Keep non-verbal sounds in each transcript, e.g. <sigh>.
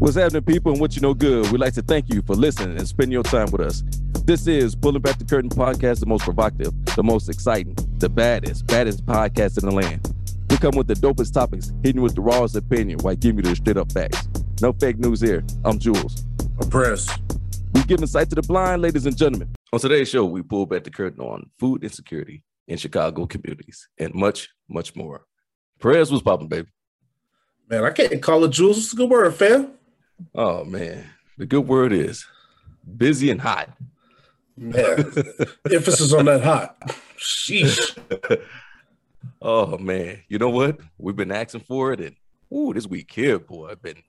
What's happening, people, and what you know good? We'd like to thank you for listening and spending your time with us. This is Pulling Back the Curtain podcast, the most provocative, the most exciting, the baddest, baddest podcast in the land. We come with the dopest topics, hitting with the rawest opinion while giving you the straight up facts. No fake news here. I'm Jules. I'm Prez. We give insight to the blind, ladies and gentlemen. On today's show, we pull back the curtain on food insecurity in Chicago communities and much, much more. Prez was popping, baby. Man, I can't call it Jules. It's a good word, fam. Oh man, the good word is busy and hot. Man, emphasis on that hot. Sheesh. <laughs> oh man, you know what? We've been asking for it, and ooh, this week here, boy, I've been.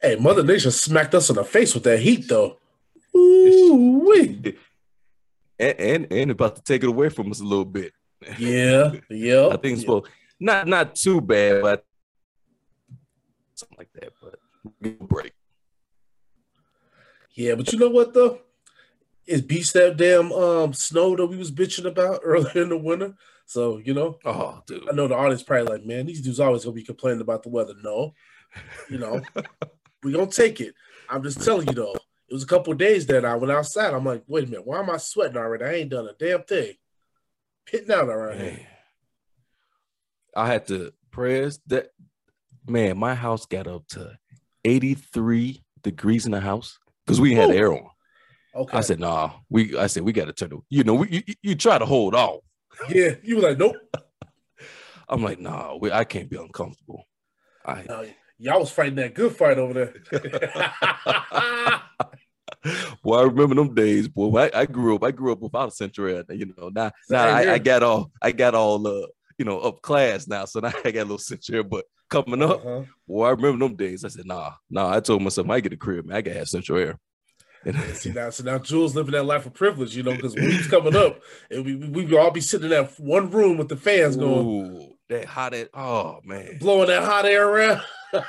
Hey, Mother Nature smacked us in the face with that heat, though. <laughs> Ooh wee. And, and and about to take it away from us a little bit. Yeah, yeah. <laughs> I think it's supposed not not too bad, but something like that. But give a break. Yeah, but you know what though? It beats that damn um snow that we was bitching about <laughs> earlier in the winter. So you know, Oh, dude. I know the audience probably like, man, these dudes always gonna be complaining about the weather. No, you know, <laughs> we gonna take it. I'm just telling you though. It was a couple days that I went outside. I'm like, wait a minute, why am I sweating already? I ain't done a damn thing. Pitting out already. Man. I had to prayers that man, my house got up to 83 degrees in the house because we had Ooh. air on. Okay. I said, nah, we I said we gotta turn the you know, we, you, you- try to hold off. yeah, you were like, nope. <laughs> I'm like, nah, we, I can't be uncomfortable. I No, y'all was fighting that good fight over there. <laughs> boy, I remember them days, boy. I, I grew up, I grew up without a central. You know, now, now I. I got all I got all uh, you know, up class now. So <laughs> now I got a little central air, but coming up, Uh-huh. boy, I remember them days. I said, nah, nah. I told myself I get a crib, man. I gotta have central air. And See now, so now Jules living that life of privilege, you know, because when he's coming up, and we we would all be sitting in that one room with the fans going, that hot air. Oh man. blowing that hot air around. <laughs>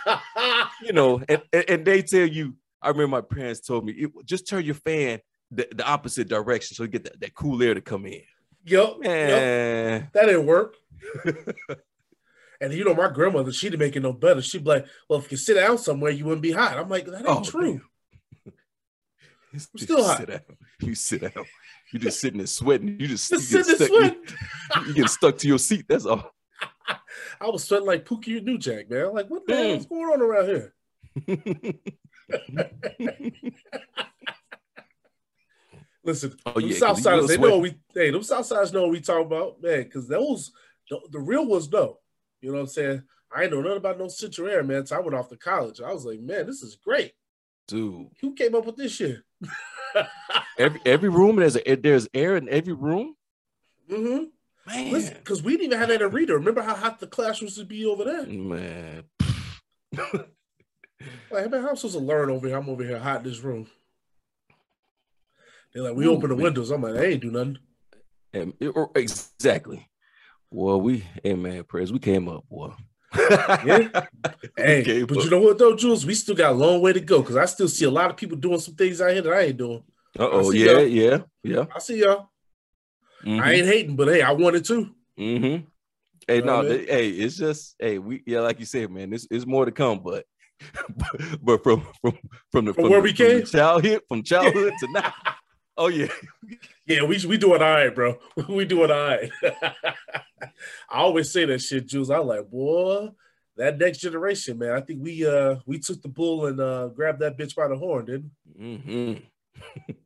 You know, and, and, and they tell you, I remember my parents told me, it, just turn your fan the, the opposite direction so you get that, that cool air to come in. yup, yup, Man. that didn't work. <laughs> and you know, my grandmother, she didn't make it no better. She'd be like, "Well, if you sit down somewhere, you wouldn't be hot." I'm like, "That ain't Oh, true." <laughs> I'm still hot. Sit down. You sit down. You just sitting there sweating. You just, Just you get sitting stuck, there you, you get stuck to your seat. That's all. <laughs> I was sweating like Pookie and New Jack, man. Like, what the Mm. hell is going on around here? Listen, Oh, yeah, Southsiders, they know what we hey, them Southsiders know what we talking about, man, because those the, the real ones know. You know what I'm saying? I ain't know nothing about no central air, man. So I went off to college. I was like, man, this is great. Dude, Who came up with this shit? <laughs> every every room there's a, there's air in every room. mm-hmm. Man, because we didn't even have that in reader. Remember how hot the classrooms would be over there? man. <laughs> Like, man, how I'm supposed to learn over here? I'm over here hot in this room. They're like, we Ooh, open the man. windows. I'm like, I ain't do nothing. And it- or- exactly. Well, we hey man, Prez. We came up, boy. Yeah. <laughs> Hey, but up. you know what though, Jules? We still got a long way to go because I still see a lot of people doing some things out here that I ain't doing. Uh oh, yeah, y'all. yeah, yeah. I see y'all. I Mhm, ain't hating, but hey, I wanted to. Mm-hmm. Hey, You know no, I mean? hey, it's just hey, we yeah, like you said, man, this is more to come, <laughs> but but from from from the From where the- we from came? childhood from <laughs> childhood to now. Oh yeah, Yeah, we we doing all right, bro. We doing all right. I always say that shit, Jules. I like, boy, that next generation, man. I think we uh we took the bull and uh grabbed that bitch by the horn, didn't? we? hmm <laughs>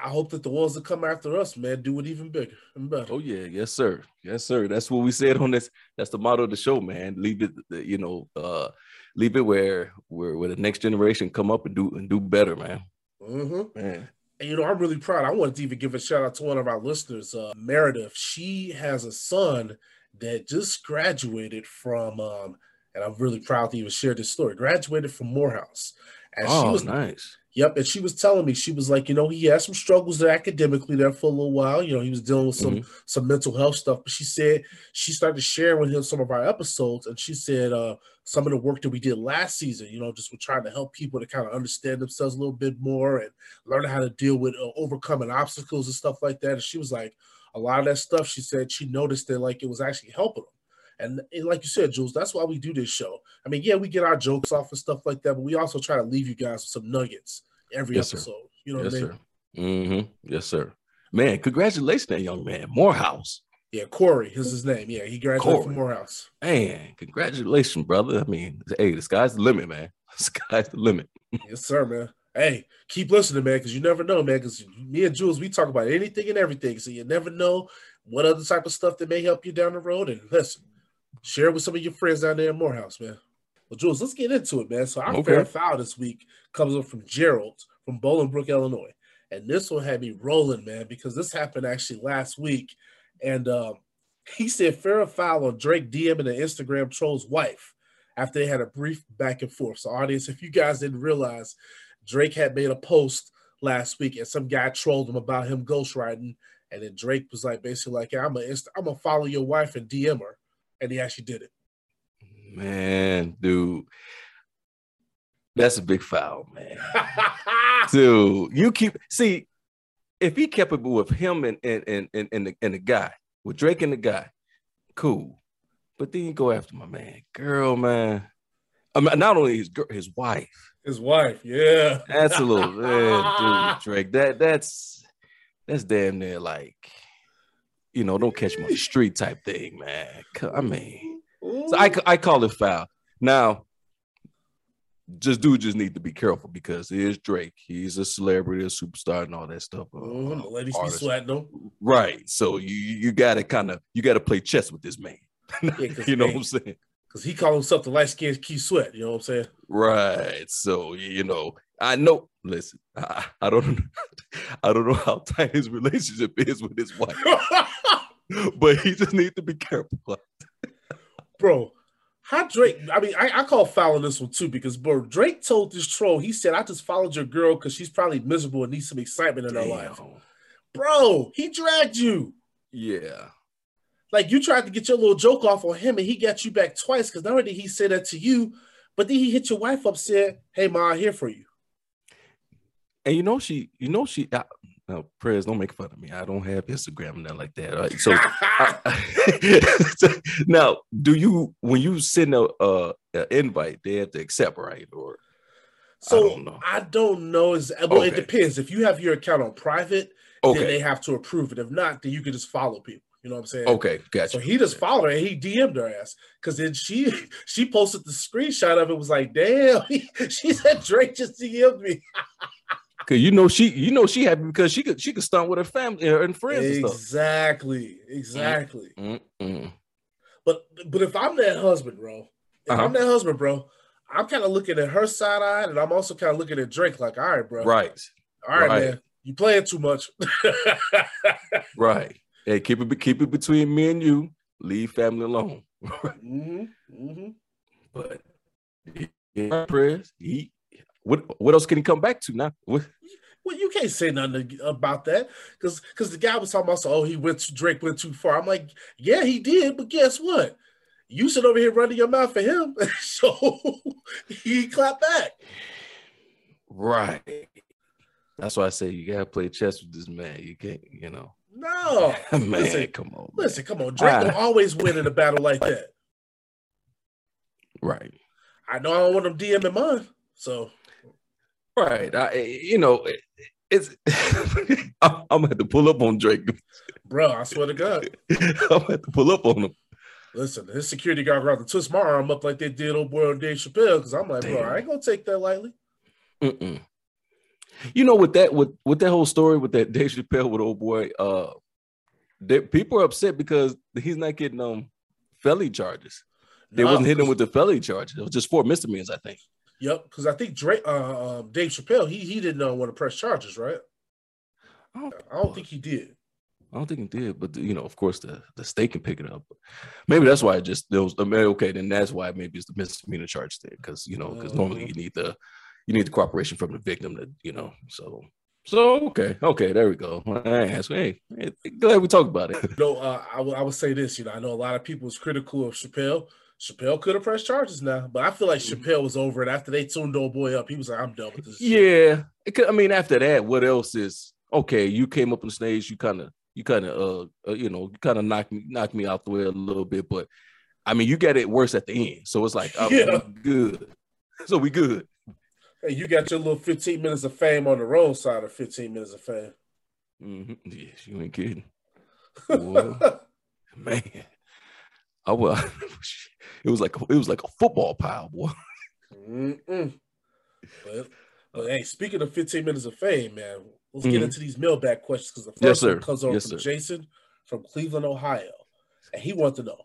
I hope that the ones that come after us, man, do it even bigger and better. Oh yeah, yes sir, yes sir. That's what we said on this. That's the motto of the show, man. Leave it, you know, uh, leave it where where where the next generation come up and do and do better, man. Mm-hmm. Man, And you know, I'm really proud. I wanted to even give a shout out to one of our listeners, uh, Meredith. She has a son that just graduated from, um, and I'm really proud to even share this story. Graduated from Morehouse, and she oh was nice. Yep, and she was telling me she was like, you know, he had some struggles there academically there for a little while. You know, he was dealing with some some mental health stuff. But she said she started sharing with him some of our episodes, and she said uh, some of the work that we did last season, you know, just with trying to help people to kind of understand themselves a little bit more and learn how to deal with uh, overcoming obstacles and stuff like that. And she was like, a lot of that stuff. She said she noticed that like it was actually helping them. And, and like you said, Jules, that's why we do this show. I mean, yeah, we get our jokes off and stuff like that, but we also try to leave you guys with some nuggets every Yes, sir. episode. You know yes, what I mean? sir. Mm-hmm. Yes, sir. Man, congratulations, that young man, Morehouse. Yeah, Corey is his name. Yeah, he graduated Corey. from Morehouse. Man, congratulations, brother. I mean, hey, the sky's the limit, man. <laughs> The sky's the limit. Yes, sir, man. Hey, keep listening, man, because you never know, man. Because me and Jules, we talk about anything and everything, so you never know what other type of stuff that may help you down the road. And listen, share with some of your friends down there in Morehouse, man. Well, Jules, let's get into it, man. So our Okay. fair foul this week comes up from Gerald from Bolingbrook, Illinois, and this one had me rolling, man, because this happened actually last week, and um, he said fair foul on Drake DMing an Instagram troll's wife after they had a brief back and forth. So, audience, if you guys didn't realize, Drake had made a post last week, and some guy trolled him about him ghostwriting, and then Drake was like, basically like, "Yeah, I'm going to I'm gonna follow your wife and DM her," and he actually did it. Man, dude. That's a big foul, man. <laughs> Dude, you keep see if he kept it with him and and and and, and, the, and the guy, with Drake and the guy, cool. But then you go after my man, girl, man. I mean, not only his girl, his wife. His wife, yeah. That's a little man, dude, Drake. That that's that's damn near like, you know, don't catch my street type thing, man. I mean, so I, I call it foul. Now, just dude just need to be careful because he is Drake. He's a celebrity, a superstar, and all that stuff. uh, the ladies be sweating them. Right. So you you gotta kind of you gotta play chess with this man. Yeah, <laughs> you know what I'm saying? Because he called himself the light skinned Keith Sweat. You know what I'm saying? Right. So you know, I know. Listen, I, I don't, <laughs> I don't know how tight his relationship is with his wife, <laughs> but he just needs to be careful. Bro, how Drake? I mean, I, I call foul on this one too because, bro, Drake told this troll, he said, I just followed your girl because she's probably miserable and needs some excitement in her life. Bro, he dragged you. Yeah. Like you tried to get your little joke off on him and he got you back twice because not only did he say that to you, but then he hit your wife up, said, Hey, Ma, I'm here for you. And you know she, you know she. I, no, Prez don't make fun of me. I don't have Instagram and nothing like that. right? So I- <laughs> <laughs> now, do you when you send a, a, a invite, they have to accept, right? Or so don't know. I don't know. Is uh, well, it depends. If you have your account on private, then they have to approve it. If not, then you can just follow people. You know what I'm saying? okay, gotcha. So he just followed her and he DM'd her ass because then she she posted the screenshot of it. Was like, damn, <laughs> she said Drake just DM'd me. Cause you know she, you know she happy because she could she could stunt with her family and friends and stuff. Exactly, exactly. Mm-mm. But but if I'm that husband, bro, if Uh-huh. I'm that husband, bro, I'm kind of looking at her side eye, and I'm also kind of looking at Drake like, all right, bro, Right, all right, right. man, you playing too much. <laughs> right. Hey, keep it keep it between me and you. Leave family alone. <laughs> hmm hmm But yeah, Prez. He what what else can he come back to now? What, Well, you can't say nothing about that because because the guy was talking about, so, oh, he went to Drake went too far. I'm like, yeah, he did, but guess what? You sit over here running your mouth for him, <laughs> so <laughs> he clapped back. right. That's why I say you gotta play chess with this man. You can't, you know. No, <laughs> man, listen, come on. man. listen, come on, Drake Ah. will always win in a battle like that. Right. I know I don't want him DMing mine, so Right. I, you know, it- it's <laughs> I'm gonna have to pull up on Drake. bro, I swear to God, <laughs> I'm gonna have to pull up on him. listen, his security guard got to twist my arm up like they did old boy on Dave Chappelle because I'm like, bro, I ain't gonna take that lightly. Mm-mm. You know, with that, with with that whole story with that Dave Chappelle with old boy, uh, they, people are upset because he's not getting um felony charges. They No, wasn't hitting him with the felony charges. It was just four misdemeanors, I think. Yep, because I think Drake, uh, um, Dave Chappelle, he he didn't uh, want to press charges, right? I don't, I don't think he did. I don't think he did, but you know, of course, the the state can pick it up. Maybe that's why it just those. I mean, okay, then that's why maybe it's the misdemeanor charge there, because you know, because normally you need the you need the cooperation from the victim to you know. So so okay, okay, there we go. I asked, hey, hey, glad we talked about it. <laughs> No, uh, I would I would say this. You know, I know a lot of people was critical of Chappelle. Chappelle could have pressed charges now, but I feel like Chappelle was over it after they tuned old boy up. He was like, "I'm done with this." Yeah, could, I mean, after that, what else is okay? You came up on stage, you kind of, you kind of, uh, uh, you know, you kind of knocked me, knocked me out the way a little bit, but I mean, you got it worse at the end, so it's like, I'm Yeah. good. <laughs> So we good. Hey, you got your little 15 minutes of fame on the wrong side of 15 minutes of fame. hmm Yes, you ain't kidding, <laughs> man. I was, <laughs> it was like it was like a football pile, boy. Mm-mm. But, but hey, speaking of 15 minutes of fame, man, let's get Mhm. into these mailbag questions because the first Yes, one comes over Yes, from sir. Jason from Cleveland, Ohio. And he wants to know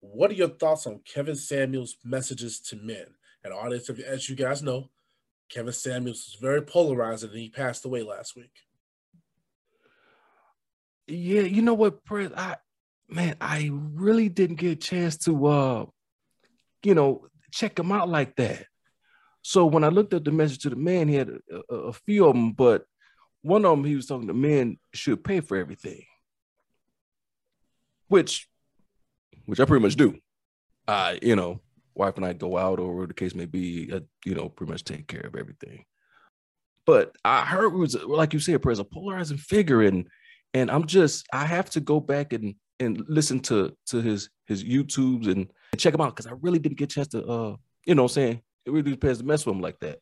what are your thoughts on Kevin Samuels' messages to men? And audience, as you guys know, Kevin Samuels is very polarizing and he passed away last week. Yeah, you know what, Prince? I man, I really didn't get a chance to uh you know check him out like that. So when I looked at the message to the man, he had a, a, a few of them, but one of them he was talking to men should pay for everything, which which I pretty much do. I you know, wife and I go out or the case may be, uh, you know, pretty much take care of everything. But I heard it was like you said, Prince, a polarizing figure, and and I'm just I have to go back and and listen to to his his YouTubes and, and check him out because I really didn't get a chance to uh you know what I'm saying it really depends to mess with him like that.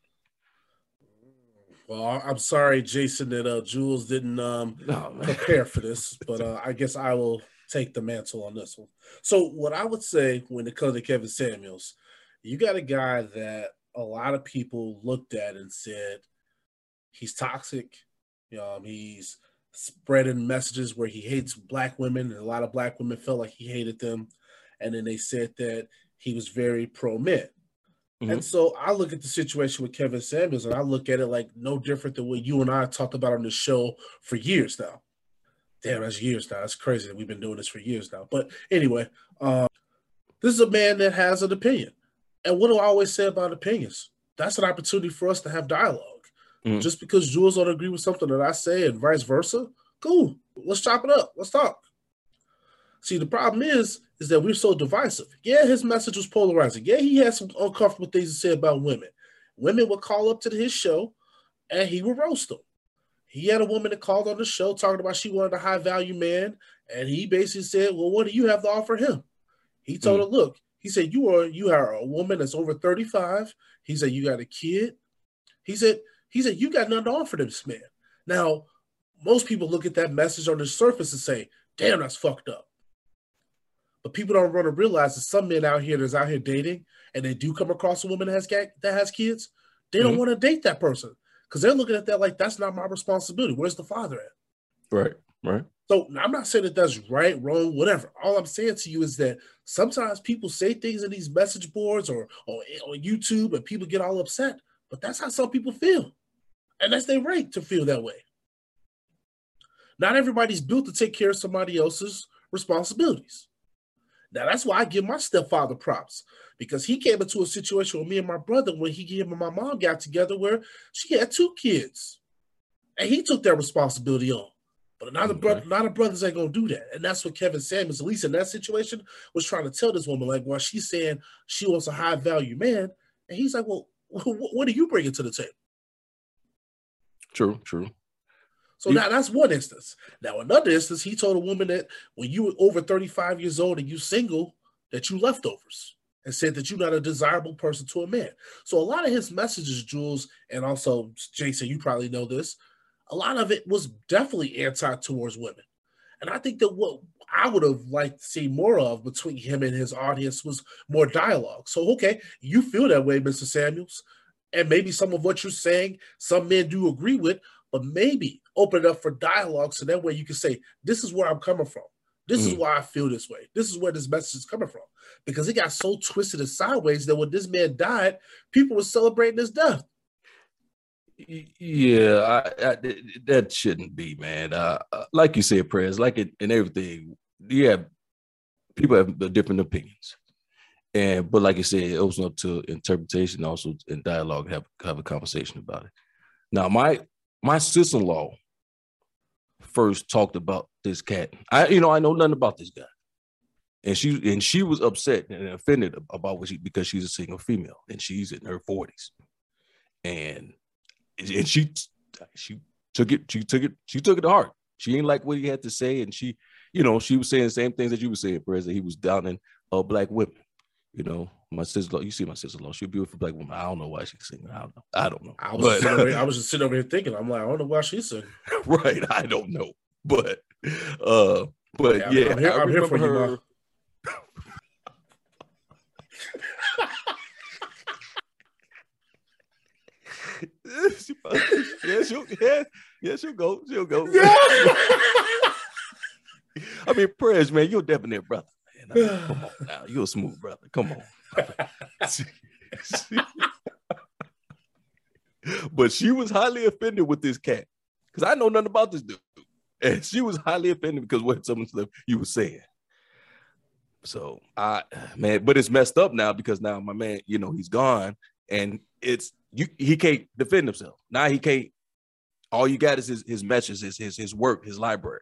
Well, I'm sorry, Jason, that uh, Jules didn't um, No, prepare for this, but uh, I guess I will take the mantle on this one. So, what I would say when it comes to Kevin Samuels, you got a guy that a lot of people looked at and said he's toxic. Um, he's spreading messages where he hates black women, and a lot of black women felt like he hated them. And then they said that he was very pro men. And so I look at the situation with Kevin Samuels and I look at it like no different than what you and I talked about on the show for years now. Damn, that's years now. That's crazy that we've been doing this for years now. But anyway, um, this is a man that has an opinion. And what do I always say about opinions? That's an opportunity for us to have dialogue. Mhm. Just because Jules don't agree with something that I say and vice versa, cool. Let's chop it up. Let's talk. See, the problem is, is that we're so divisive. Yeah, his message was polarizing. Yeah, he had some uncomfortable things to say about women. Women would call up to his show and he would roast them. He had a woman that called on the show talking about she wanted a high value man, and he basically said, Well, what do you have to offer him? He told her, Look, he said, You are you are a woman that's over 35. He said, You got a kid. He said, he said, You got nothing to offer this man. Now, most people look at that message on the surface and say, Damn, that's fucked up. But people don't want to realize that some men out here that's out here dating and they do come across a woman that has that has kids, they don't Mhm. want to date that person because they're looking at that like that's not my responsibility. Where's the father at? right, right. So I'm not saying that that's right, wrong, whatever. All I'm saying to you is that sometimes people say things in these message boards or or on YouTube and people get all upset, but that's how some people feel, and that's their right to feel that way. Not everybody's built to take care of somebody else's responsibilities. Now that's why I give my stepfather props because he came into a situation with me and my brother when he and my mom got together where she had two kids, and he took that responsibility on. But another brother, Okay. not a brothers ain't gonna do that, and that's what Kevin Samuels, at least in that situation, was trying to tell this woman. Like, while she's saying she wants a high value man, and he's like, "Well, <laughs> what are you bringing to the table?" True, true. So You- now that's one instance. Now another instance, he told a woman that when you were over 35 years old and you single, that you leftovers and said that you're not a desirable person to a man. So a lot of his messages, Jules, and also Jason, you probably know this, a lot of it was definitely anti towards women. And I think that what I would have liked to see more of between him and his audience was more dialogue. So okay, you feel that way, Mr. Samuels. And maybe some of what you're saying, some men do agree with, but maybe open it up for dialogue so that way you can say, This is where I'm coming from. This mm. is why I feel this way. This is where this message is coming from. Because it got so twisted and sideways that when this man died, people were celebrating his death. Yeah, I, I, that shouldn't be, man. Uh, uh, like you said, Prez, like it in everything. Yeah, people have different opinions, and but like you said, it opens up to interpretation, also in dialogue. Have have a conversation about it. Now, my my sister-in-law first talked about this cat. I, you know, I know nothing about this guy, and she and she was upset and offended about what she because she's a single female and she's in her forties, and and she she took it she took it she took it to heart. She ain't like what he had to say, and she, you know, she was saying the same things that you were saying, President. He was downing uh, black women. You know, my sister, you see my sister-in-law, she's a beautiful black woman. I don't know why she's singing. I don't know. I don't know. I was, but, here, I <laughs> was just sitting over here thinking, I'm like, I don't know why she's singing. right. I don't know. But uh, but yeah, yeah I'm here, I'm here for her, <laughs> <laughs> you, probably, yeah, she'll yeah, yeah, she'll go. She'll go. I mean, Prez, man, you're a debonair brother. Come on now. You're a smooth brother. Come on. <laughs> but she was highly offended with this cat. Because I know nothing about this dude. And she was highly offended because what some of the you were saying. So I man, but it's messed up now because now my man, you know, he's gone and it's you he can't defend himself. Now he can't. All you got is his his messages, his his his work, his library.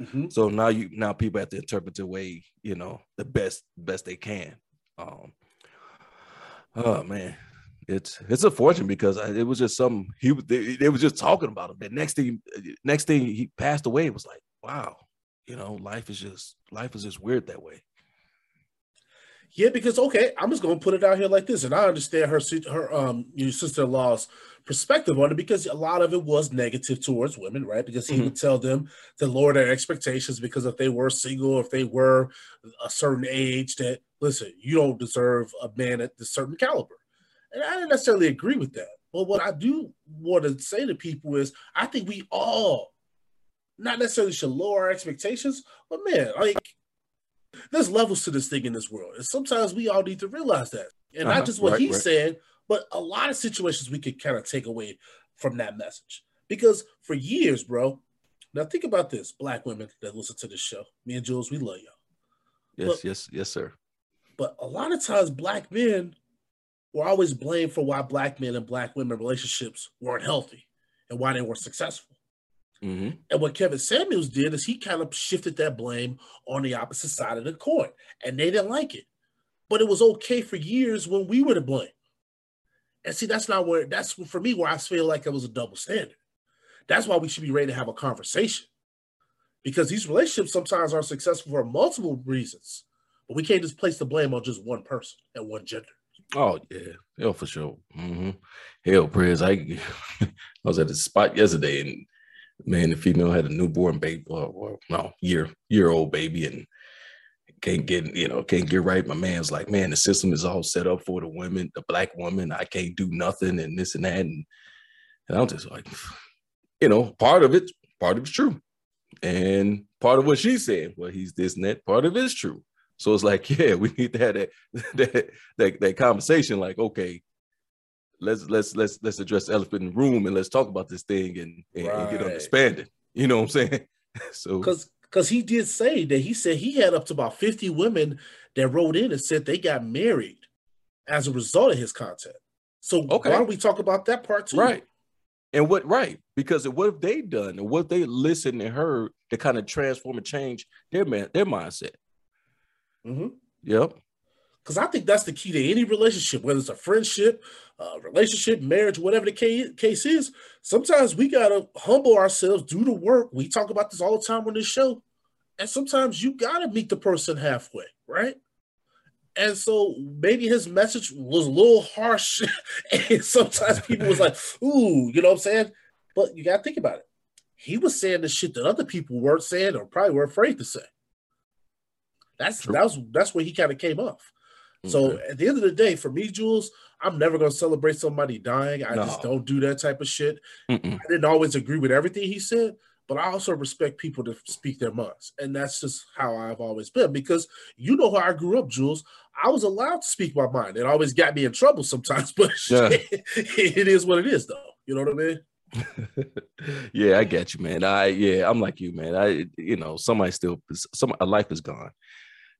Mm-hmm. So now you now people have to interpret the way you know the best best they can. Um, oh man, it's it's a fortune because it was just something he they, they was just talking about him. The next thing next thing he passed away it was like wow, you know life is just life is just weird that way. Yeah, because okay, I'm just gonna put it out here like this, and I understand her her um your sister in law's perspective on it because a lot of it was negative towards women, right? Because he mm-hmm. would tell them to lower their expectations because if they were single, if they were a certain age, that listen, you don't deserve a man at this certain caliber, and I didn't necessarily agree with that. But what I do want to say to people is, I think we all not necessarily should lower our expectations, but man, like there's levels to this thing in this world, and sometimes we all need to realize that, and uh-huh. not just what right, he's right. saying, but a lot of situations we could kind of take away from that message. Because for years, bro, now think about this: black women that listen to this show, me and Jules, we love y'all. Yes, but, yes, yes, sir. But a lot of times, black men were always blamed for why black men and black women relationships weren't healthy and why they weren't successful. Mm-hmm. And what Kevin Samuels did is he kind of shifted that blame on the opposite side of the court, and they didn't like it. But it was okay for years when we were to blame. And see, that's not where that's for me where I feel like it was a double standard. That's why we should be ready to have a conversation. Because these relationships sometimes are successful for multiple reasons, but we can't just place the blame on just one person and one gender. Oh yeah, hell for sure. Mm-hmm. Hell, Prez. I <laughs> I was at the spot yesterday and man, the female had a newborn baby, uh, or, or no, year year old baby, and can't get you know can't get right. My man's like, man, the system is all set up for the women, the black woman. I can't do nothing, and this and that, and, and I'm just like, you know, part of it, part of it's true, and part of what she's saying, well, he's this and that. Part of it is true. So it's like, <laughs> yeah, we need to have that <laughs> that that, that conversation. Like, okay, let's let's let's let's address the elephant in the room and let's talk about this thing and, and, right. and get understanding. You know what I'm saying? <laughs> so because because he did say that he said he had up to about 50 women that wrote in and said they got married as a result of his content. So okay. why don't we talk about that part too? Right. And what right? Because what have they done and what they listened and heard to kind of transform and change their man their mindset? Mm-hmm. Yep. Because I think that's the key to any relationship, whether it's a friendship, uh, relationship, marriage, whatever the case, is. Sometimes we got to humble ourselves, do the work. We talk about this all the time on this show. And sometimes you got to meet the person halfway, right? And so maybe his message was a little harsh. <laughs> and sometimes people was like, <laughs> ooh, you know what I'm saying? But you got to think about it. He was saying the shit that other people weren't saying or probably were afraid to say. That's True. that was that's where he kind of came off. So at the end of the day, for me, Jules, I'm never gonna celebrate somebody dying. I No. just don't do that type of shit. Mm-mm. I didn't always agree with everything he said, but I also respect people to speak their minds. And that's just how I've always been because you know how I grew up, Jules. I was allowed to speak my mind. It always got me in trouble sometimes, <laughs> but Yeah. it is what it is, though. You know what I mean? <laughs> yeah, I get you, man. I yeah, I'm like you, man. I you know, somebody still some a life is gone.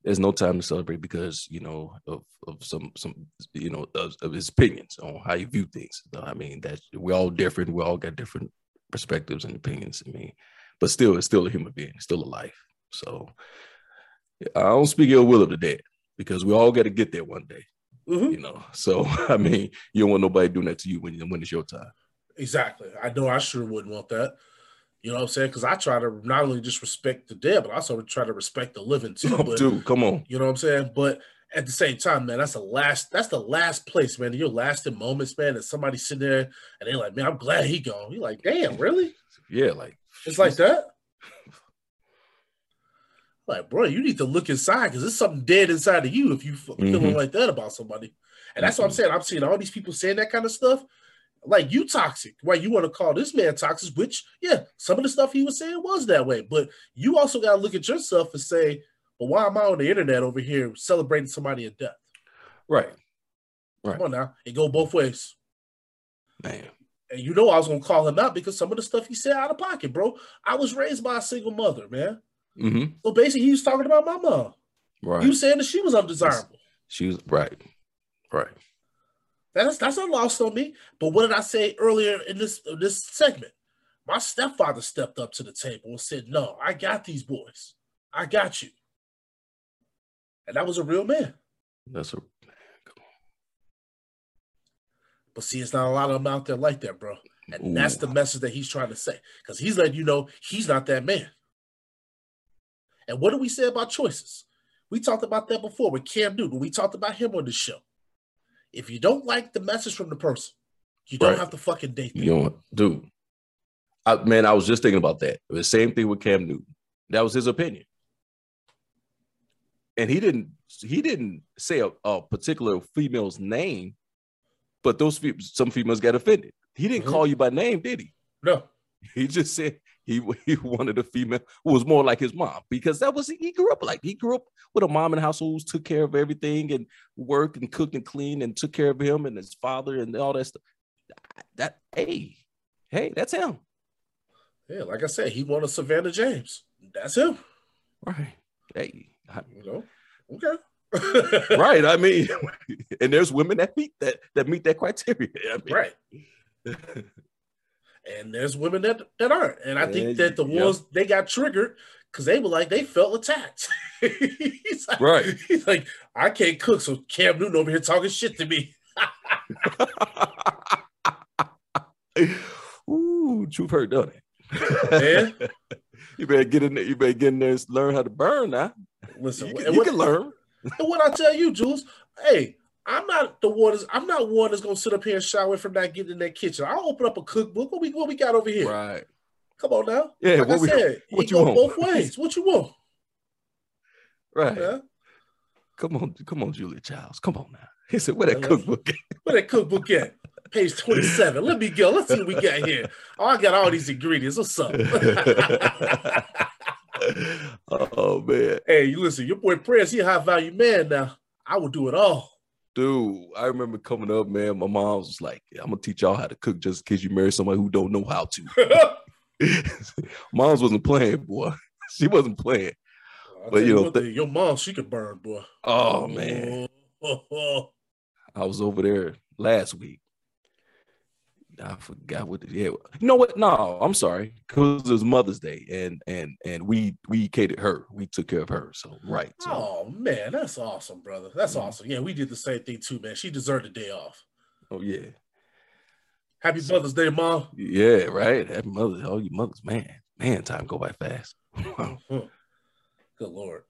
There's no time to celebrate because you know of, of some some you know of, of his opinions on how you view things. I mean that we're all different. We all got different perspectives and opinions. I mean, but still, it's still a human being, it's still a life. So I don't speak ill will of the dead because we all got to get there one day. Mhm. You know, so <laughs> I mean, you don't want nobody doing that to you when when it's your time. Exactly. I know I sure wouldn't want that. You know what I'm saying? Because I try to not only just respect the dead, but I also try to respect the living too. <laughs> Oh, but, Dude, come on. You know what I'm saying? But at the same time, man, that's the last that's the last place, man. Your lasting moments, man, And somebody sitting there and they're like, man, I'm glad he gone. You're like, damn, really? Yeah, like It's like that? Like, bro, you need to look inside because there's something dead inside of you if you f- feeling mm-hmm. like that about somebody. And that's what I'm mm-hmm. saying. I'm seeing all these people saying that kind of stuff. Like you toxic. Why you want to call this man toxic? Which, yeah, some of the stuff he was saying was that way. But you also got to look at yourself and say, well, why am I on the internet over here celebrating somebody in death? right, right, Come on now. It go both ways. man. And you know I was gonna call him out because some of the stuff he said out of pocket, bro. I was raised by a single mother, man. hmm So basically, he was talking about my mom. Right. He was saying that she was undesirable. she was right, right. That's that's not lost on me. But what did I say earlier in this this segment? My stepfather stepped up to the table and said, "No, I got these boys. I got you." And that was a real man. That's a real man. But see, it's not a lot of them out there like that, bro. And that's the message that he's trying to say. Because he's letting you know he's not that man. And what do we say about choices? We talked about that before with Cam Newton. We talked about him on the show. If you don't like the message from the person, you don't Right. have to fucking date them. you don't, dude. I, man, I was just thinking about that. The same thing with Cam Newton. That was his opinion, and he didn't. He didn't say a, a particular female's name, but those fe- some females got offended. He didn't Mhm. call you by name, did he? No. He just said he <laughs> he wanted a female who was more like his mom because that was he grew up like he grew up with a mom in the household who took care of everything and worked and cooked and cleaned and took care of him and his father and all that stuff. That hey, hey, that's him. Yeah, like I said, he wanted Savannah James. That's him. Right. Hey. I- You know? Okay. <laughs> right. I mean, <laughs> and there's women that meet that that meet that criteria. I mean, Right. And there's women that, that aren't. And I Yeah, think that the yeah. ones they got triggered because they were like they felt attacked. <laughs> he's like, Right. He's like, I can't cook, so Cam Newton over here talking shit to me. <laughs> Ooh, truth hurt, don't it? Man. <laughs> you better get in there. You better get in there and learn how to burn now. Listen, You, can, you what, can learn. and what I tell you, Jules, hey, I'm not the one. That's, I'm not one that's gonna sit up here and away from not getting in that kitchen. I'll open up a cookbook. What we what we got over here? Right. Come on now. Yeah. Like I what we- said, what you want? both ways. What you want? right. Yeah. Come on, come on, Julia Childs. Come on now. He said, "Where that cookbook?" at?" <laughs> Where that cookbook at? Page 27. Let me go. Let's see what we got here. Oh, I got all these ingredients. What's up? <laughs> oh man, hey, you listen, your boy Prez, he a high value man now. I will do it all. Dude! I remember coming up, man. My mom was like, "I'm gonna teach y'all how to cook just in case you marry somebody who don't know how to." <laughs> Mom's wasn't playing, boy. <laughs> She wasn't playing. I'll But, you know, th- your mom, she could burn, boy. Oh man, <laughs> I was over there last week. I forgot what. The, yeah, you know what? No, I'm sorry, because it was Mother's Day, and and and we we catered her. We took care of her. So right. So, oh, man, that's awesome, brother. That's Mhm. awesome. Yeah, we did the same thing too, man. She deserved a day off. oh yeah, Happy Mother's Day, mom. yeah. Right. Happy Mother. Oh, you mothers, man, man, time go by fast. <laughs> <laughs> Good lord.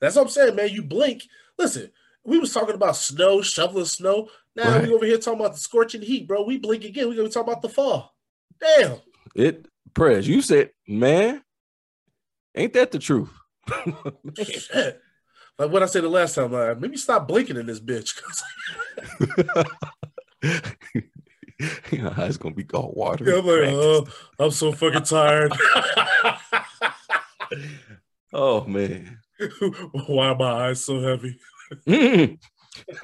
That's what I'm saying, man. You blink. Listen, we was talking about snow, shoveling snow. Now Right. we over here talking about the scorching heat, bro. We blink again. We gonna talk about the fall. Damn. It Prez. You said, man, ain't that the truth? <laughs> Shit. Like what I said the last time, uh, maybe stop blinking in this bitch. <laughs> Your eyes gonna be all water. yeah, I'm like, oh, I'm so fucking tired. <laughs> oh man. Why are my eyes so heavy? Mm.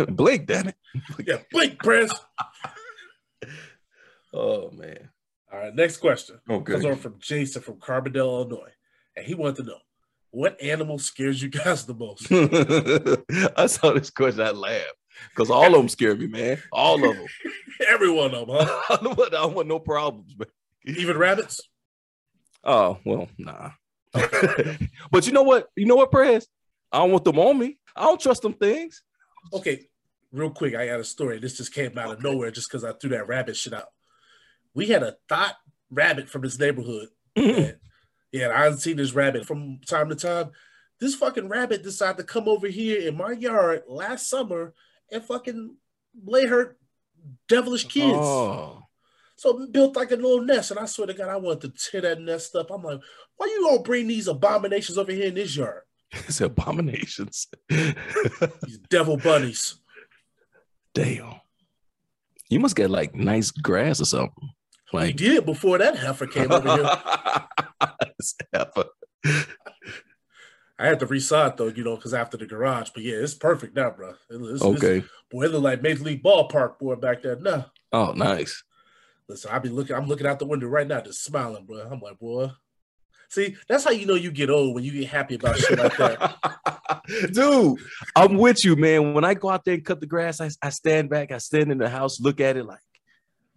<laughs> Blake, damn it. Yeah, blink, Prince. Oh man. All right, next question. Okay. Comes over from Jason from Carbondale, Illinois. And he wanted to know what animal scares you guys the most? <laughs> I saw this question, I laughed. Because all of them scare me, man. All of them. <laughs> Every one of them, huh? I don't want, I don't want no problems, man. Even rabbits? Oh, well, nah. but you know what? You know what, Prez? I don't want them on me. I don't trust them things. Okay, real quick, I got a story. This just came out of nowhere just because I threw that rabbit shit out. We had a thought rabbit from this neighborhood. Mm-hmm. and, yeah, I've seen this rabbit from time to time. This fucking rabbit decided to come over here in my yard last summer and fucking lay her devilish kids. Oh. So built like a little nest. And I swear to God, I wanted to tear that nest up. I'm like, why you gonna bring these abominations over here in this yard? <laughs> It's abominations. These devil bunnies. Damn. You must get like nice grass or something. We Like did before that heifer came over here. It's <laughs> heifer. I had to resod though, you know, because after the garage. But yeah, it's perfect now, bro. It- it's- it's- Okay. boy, it look like Major League Ballpark boy back there. Now, Oh, nice. listen, I be looking. I'm looking out the window right now, just smiling, bro. I'm like, boy. See, that's how you know you get old when you get happy about shit like that. <laughs> Dude, I'm with you, man. When I go out there and cut the grass, I, I stand back, I stand in the house, look at it like,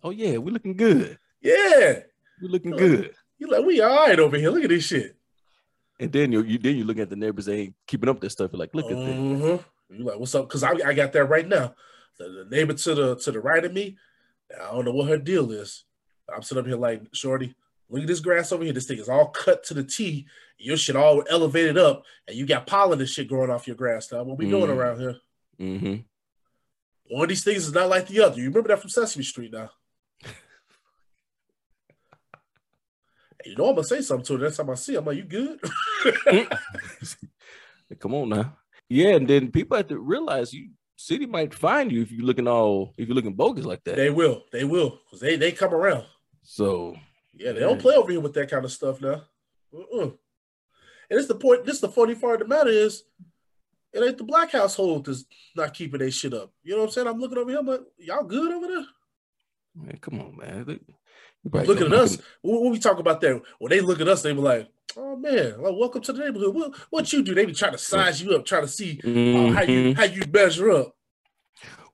oh yeah, we're looking good. Yeah, We're looking good. you're like we all right over here. Look at this shit. And then you, you then you look at the neighbors, they ain't keeping up their stuff. You're like, look at this. Mhm. You like what's up? Because I, I got that right now. The, the neighbor to the to the right of me, I don't know what her deal is. I'm sitting up here like, Shorty, look at this grass over here. This thing is all cut to the T. Your shit all elevated up, and you got pollen and shit growing off your grass. Now, what we doing Mm. around here? Mm-hmm. One of these things is not like the other. You remember that from Sesame Street now? <laughs> You know I'm gonna say something to her next time I see. her. I'm like, you good? <laughs> Come on now. Yeah, and then people have to realize you city might find you if you're looking all if you're looking bogus like that. they will. They will. Because they, they come around. so Yeah, they don't play over here with that kind of stuff now. Uh-uh. And it's the point. This the funny part of the matter is, it ain't the black household that's not keeping their shit up. You know what I'm saying? I'm looking over here. Like, y'all good over there? man, come on, man. They- you probably Looking at us. When we talk about that, when they look at us, they be like, "Oh man, like, welcome to the neighborhood." What, what you do? They be trying to size you up, trying to see uh, how you Mhm. how you measure up.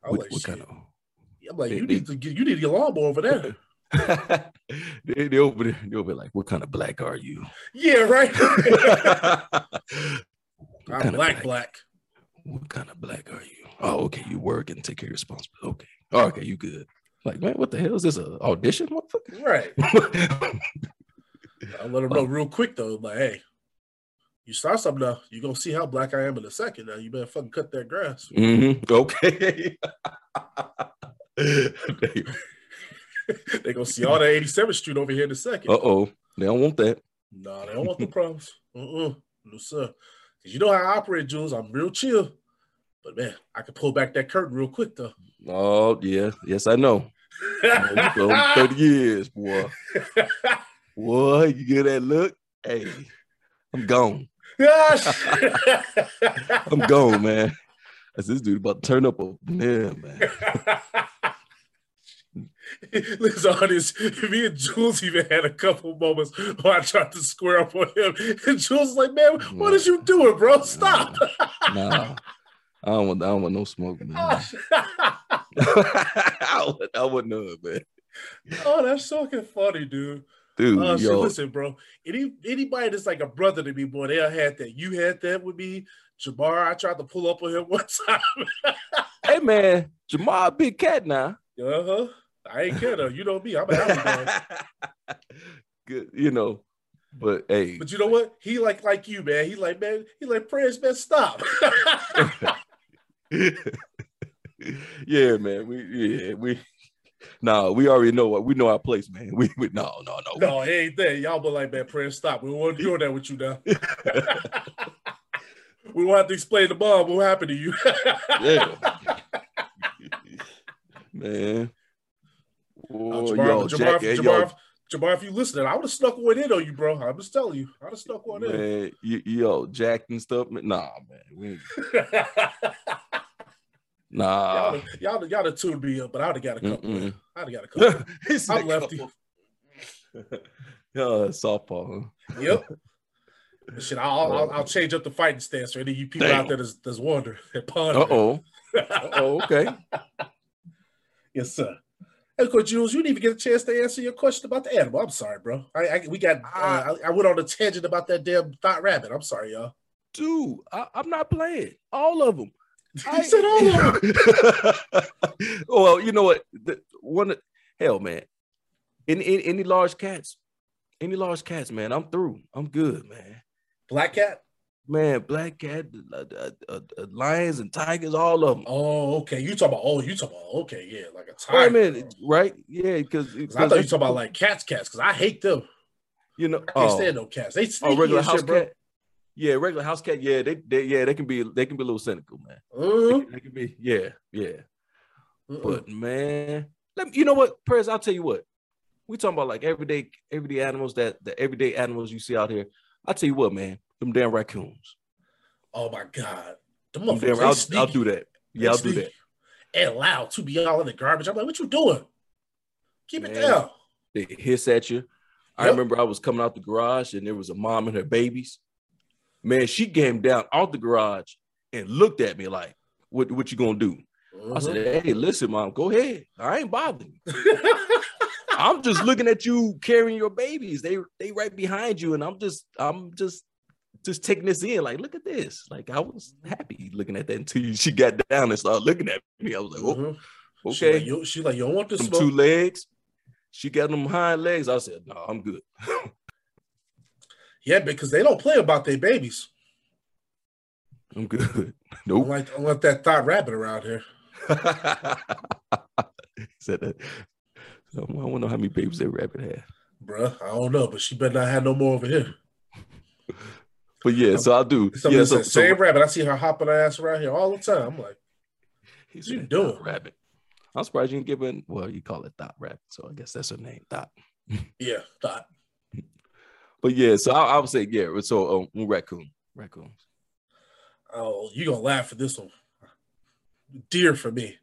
I'm What, like, what kind of I'm like, they- you they- need to get you need to get lawnmower over there. <laughs> <laughs> <laughs> they, they over there, they'll be like, what kind of black are you? yeah, right. <laughs> <laughs> I'm of black, black. What kind of black are you? Oh, okay. You work and take care of your responsibility. Okay. Oh, okay, you good. Like, man, what the hell is this? An audition, motherfucker? Right. I let them know real quick though, like, hey, you start something now, you're gonna see how black I am in a second. Now you better fucking cut that grass. Mhm, Okay. <laughs> They're gonna see all that 87th Street over here in a second. Uh oh, They don't want that. No, they don't want the problems. <laughs> Uh-uh. No, sir. Cause you know how I operate, Jules. I'm real chill. But man, I can pull back that curtain real quick though. Oh, yeah. Yes, I know. Oh, <laughs> 30 years, boy. Boy, you get that look? Hey, I'm gone. I'm gone, man. That's this dude about to turn up a yeah, man. <laughs> This, me and Jules even had a couple moments where I tried to square up on him. And Jules was like, man, what is you doing, bro? Stop. Nah. I don't want I don't want no smoke, man. <laughs> I would I would know it, man. oh, that's fucking funny, dude. Dude, Oh, shit, yo, listen, bro. Any anybody that's like a brother to me, boy, they had that. You had that with me. Jabbar, I tried to pull up on him <laughs> one time. hey man, Jamar, big cat now. uh-huh. I ain't care though. You know me. I'm an alley boy. <laughs> Good, you know. But hey, But you know what? He like like you, man. He like, man, he like Prez, man, stop. <laughs> yeah, man. We yeah, we no, we already know what we know our place, man. We, we no, no, no. no, it ain't that. Y'all be like, man, Prez, stop. We won't do that with you now. <laughs> we won't have to explain the bomb. What happened to you? yeah. Man. Oh, Oh, Jamar, yo, Jamar, Jack, Jamar, yo, Jamar, Jamar, if you listening, I would have snuck one in on you, bro. I'm just telling you, I'd have snuck one in. man, you, yo, Jack and stuff. Man. Nah, man. <laughs> Nah. y'all, y'all, y'all tuned me up, but I'd have got a couple. Mm-mm. I'd have got a couple. <laughs> I'm lefty. <laughs> Yo, that's softball. Huh? Yep. Shit, I'll, I'll, I'll change up the fighting stance for any of you people Damn. out there that's, that's wondering and pondering. Uh oh. Oh, okay. yes, sir. Hey, Coach Jules, you didn't even get a chance to answer your question about the animal. I'm sorry, bro. I, I we got uh, I, I went on a tangent about that damn thought rabbit. I'm sorry, y'all. Dude, I, I'm not playing all of them. He <laughs> said all of them. <laughs> well, you know what? The, one, hell, man. Any, any any large cats, any large cats, man. I'm through. I'm good, man. Black cat. Man, black cat, uh, uh, uh, uh, lions and tigers, all of them. Oh, okay. You talk about? Oh, you talk about? Okay, yeah, like a Well, I tiger. right? Yeah, because I thought you talk about like cats, cats, because I hate them. you know, I can't oh, stand no cats. They oh, regular house shit, bro. cat. Yeah, regular house cat. Yeah, they, they yeah they can be they can be a little cynical, man. They, Mhm. can- they can be yeah yeah. Mm-mm. But man, let me, you know what, Prez? I'll tell you what. We talking about like everyday everyday animals that the everyday animals you see out here. I'll tell you what, man. Them damn raccoons. oh my god, the Them damn, I'll. I'll do that. They Yeah, I'll do that. And loud to be all in the garbage. I'm like, what you doing? Keep it Man. down. They hiss at you. I Yep. remember I was coming out the garage and there was a mom and her babies. Man, she came down out the garage and looked at me like, "What? What you gonna do?" I Mhm. said, "Hey, listen, mom, go ahead. I ain't bothering you. <laughs> I'm just looking at you carrying your babies. They they right behind you, and I'm just I'm just just taking this in. Like, look at this. Like, I was happy looking at that until she got down and started looking at me. I was like, oh, Mhm. She okay. like, you, she like, you don't want this smoke. two legs. She got them hind legs. I said, no, I'm good. Yeah, because they don't play about their babies. <laughs> I'm good. <laughs> Nope. like, I want that thought rabbit around here. <laughs> Said that. So I want to know how many babies that rabbit had. Bruh, I don't know, but she better not have no more over here. But yeah, so I'll do. Somebody Yeah, so, said, so same rabbit. I see her hopping her ass around here all the time. I'm like, What you doing? Rabbit. I'm surprised you didn't give it. Well, you call it Dot Rabbit, so I guess that's her name, Dot. <laughs> yeah, thought. But yeah, so I, I would say yeah. So um, raccoon, raccoons. Oh, you're gonna laugh at this one. Deer for me.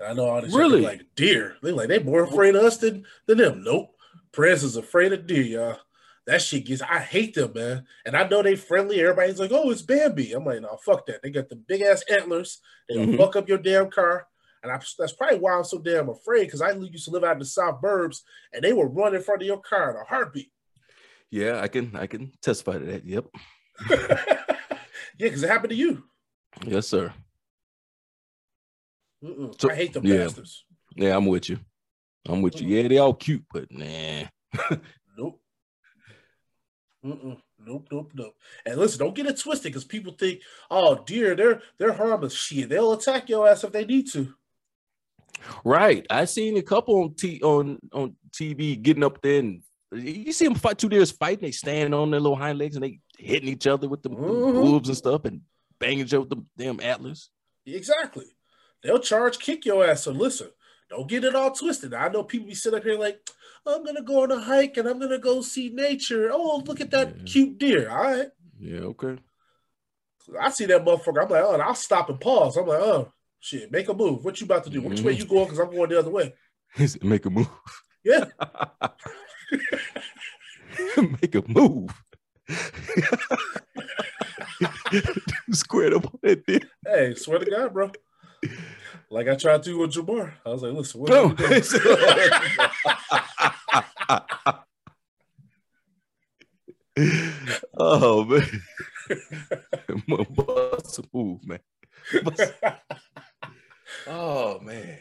And I know all this Really? like deer. They like they more afraid of us than, than them. Nope. Prez is afraid of deer, y'all. That shit gets I hate them, man. And I know they friendly. Everybody's like, oh, it's Bambi. I'm like, no, fuck that. They got the big ass antlers. They gonna Mhm. fuck up your damn car. And I, that's probably why I'm so damn afraid because I used to live out in the South Burbs and they would run in front of your car in a heartbeat. Yeah, I can I can testify to that. Yep. <laughs> yeah, because it happened to you. Yes, sir. So- I hate them yeah. bastards. Yeah, I'm with you. I'm with you. Yeah, they all cute, but nah. <laughs> Nope. Mm-mm. Nope, nope, nope. And listen, don't get it twisted because people think, oh, dear, they're they're harmless. Shit, they'll attack your ass if they need to. Right. I seen a couple on T on on TV getting up there and you see them fight two deers fighting. They stand on their little hind legs and they hitting each other with the, Mhm. hooves and stuff and banging each other with the damn atlas. Exactly. They'll charge kick your ass. So listen, don't get it all twisted. I know people be sitting up here like, I'm gonna go on a hike and I'm gonna go see nature. Oh, look at that Yeah. cute deer. All right. Yeah, okay. I see that motherfucker. I'm like, oh, and I'll stop and pause. I'm like, oh, shit, make a move. What you about to do? Which way Mhm. you going? Because I'm going the other way. <laughs> Make a move. Yeah. <laughs> Make a move. <laughs> Squared up on that. Hey, swear to God, bro. Like I tried to with Jamar. I was like, listen, what Boom. are <laughs> oh man. A move, man. Oh man.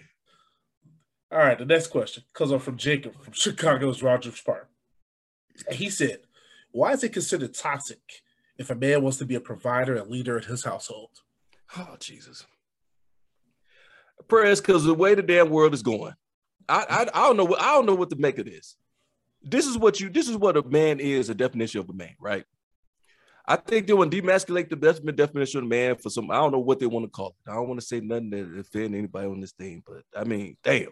All right, the next question comes up from Jacob from Chicago's Rogers Park. He said, Why is it considered toxic if a man wants to be a provider and leader in his household? Oh Jesus. Prez, because the way the damn world is going, I, I I don't know what I don't know what to make of this. This is what you this is what a man is, a definition of a man, right? I think they want to demasculate the best definition of man for some. I don't know what they want to call it. I don't want to say nothing that offend anybody on this thing, but I mean, damn,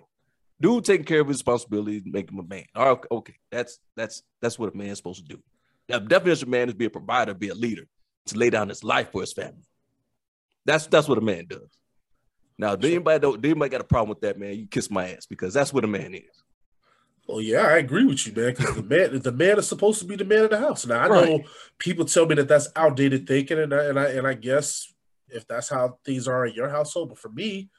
dude taking care of his responsibilities, make him a man. All right, okay, that's that's that's what a man's supposed to do. The definition of man is be a provider, be a leader, to lay down his life for his family. That's that's what a man does. Now, if anybody don't, if anybody got a problem with that, man, you kiss my ass because that's what a man is. Oh yeah, I agree with you, man. Because the man, the man is supposed to be the man of the house. Now I Right. know people tell me that that's outdated thinking, and I, and I and I guess if that's how things are in your household, but for me,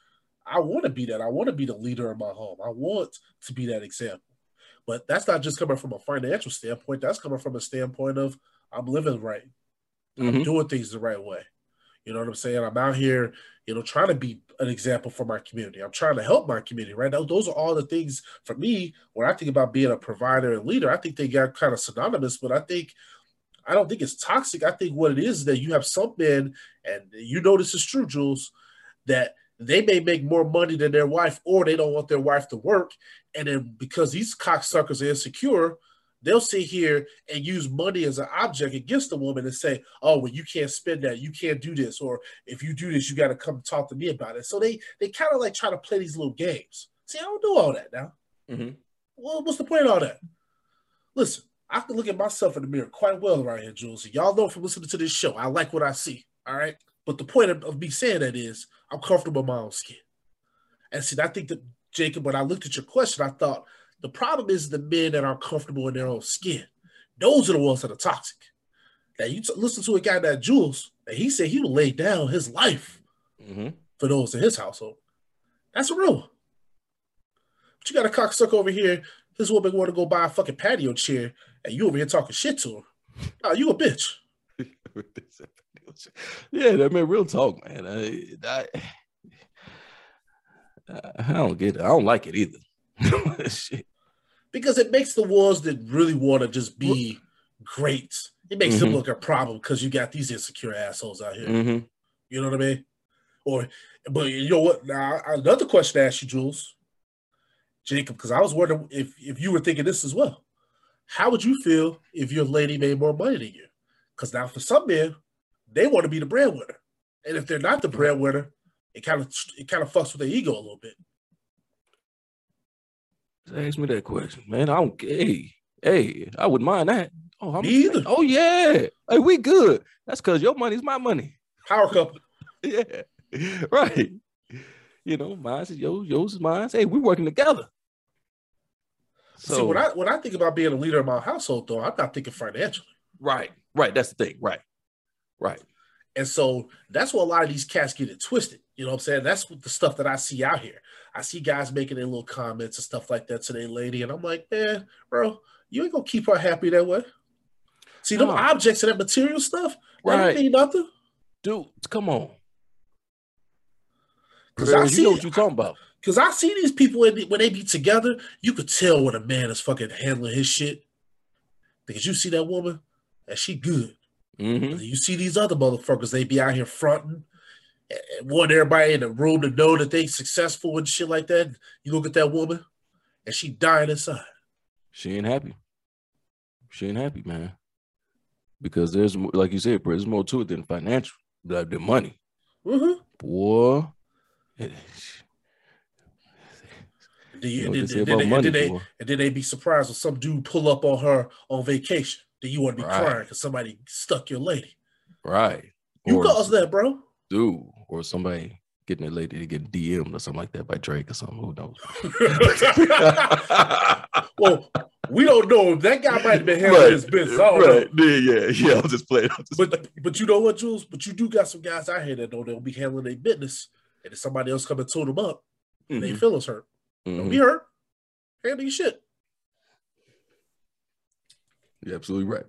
I want to be that. I want to be the leader of my home. I want to be that example. But that's not just coming from a financial standpoint. That's coming from a standpoint of I'm living right. I'm Mhm. doing things the right way. You know what I'm saying? I'm out here, you know, trying to be an example for my community. I'm trying to help my community, right? Those, those are all the things for me when I think about being a provider and leader. I think they got kind of synonymous, but I think I don't think it's toxic. I think what it is is that you have some men, and you know this is true, Jules, that they may make more money than their wife, or they don't want their wife to work. And then because these cocksuckers are insecure, they'll sit here and use money as an object against the woman and say, "Oh, well, you can't spend that, you can't do this, or if you do this, you got to come talk to me about it." So they they kind of like try to play these little games. See, I don't do all that now. Mhm. Well, what's the point of all that? Listen, I can look at myself in the mirror quite well right here, Jules. Y'all know from listening to this show, I like what I see. All right, but the point of, of me saying that is, I'm comfortable in my own skin. And see, I think that Jacob, when I looked at your question, I thought the problem is the men that are comfortable in their own skin. Those are the ones that are toxic. Now you t- listen to a guy that Jules, and he said he would lay down his life Mhm. for those in his household. That's a real one. But you got a cocksucker over here. His woman want to go buy a fucking patio chair, and you over here talking shit to her. Oh, you a bitch. <laughs> yeah, that man, real talk, man. I, I, <sighs> I don't get it. I don't like it either. <laughs> Because it makes the ones that really want to just be great. It makes them Mhm. look a problem because you got these insecure assholes out here. Mhm. You know what I mean? Or, but you know what? Now, another question to ask you, Jules, Jacob, because I was wondering if if you were thinking this as well. How would you feel if your lady made more money than you? Because now, for some men, they want to be the breadwinner, and if they're not the breadwinner, it kind of it kind of fucks with their ego a little bit. Ask me that question, man. I don't. Hey, hey, I wouldn't mind that. Oh, much- either. Oh yeah. Hey, we good. That's because your money's my money. Power couple. <laughs> Yeah. Right. You know, mine's is yours, yours is mine. Hey, we working together. So See, when I when I think about being a leader in my household, though, I'm not thinking financially. right, right. That's the thing. Right. Right. And so that's where a lot of these cats get it twisted. You know what I'm saying? That's what the stuff that I see out here. I see guys making their little comments and stuff like that to their lady, and I'm like, man, bro, you ain't gonna keep her happy that way. See, them objects and that material stuff, that Right. don't mean nothing. Dude, come on. Because I see, you know what you're talking about. because I see these people when they, when they be together, you could tell when a man is fucking handling his shit. Because you see that woman, and she good. hmm You see these other motherfuckers, they be out here fronting want everybody in the room to know that they successful and shit like that. You look at that woman and she dying inside. She ain't happy. She ain't happy, man. Because there's like you said, bro, there's more to it than financial, like the money. Mm-hmm. Boy. it- Then, You you, know and what they then, say and then about they, money, then they, and then they be surprised when some dude pull up on her on vacation. Then you want to be Right. crying because somebody stuck your lady. Right. You Or caused that, bro. dude, or somebody getting a lady to get DM'd or something like that by Drake or something. Who knows? <laughs> well, we don't know. That guy might have been handling his business. Don't know. right. Yeah, yeah, yeah. I was just playing. I was just But but you know what, Jules? But you do got some guys out here that know they'll be handling their business, and if somebody else come and tune them up, playing. they feel feelings hurt. Don't mhm. be hurt. Handle your shit. You're absolutely right.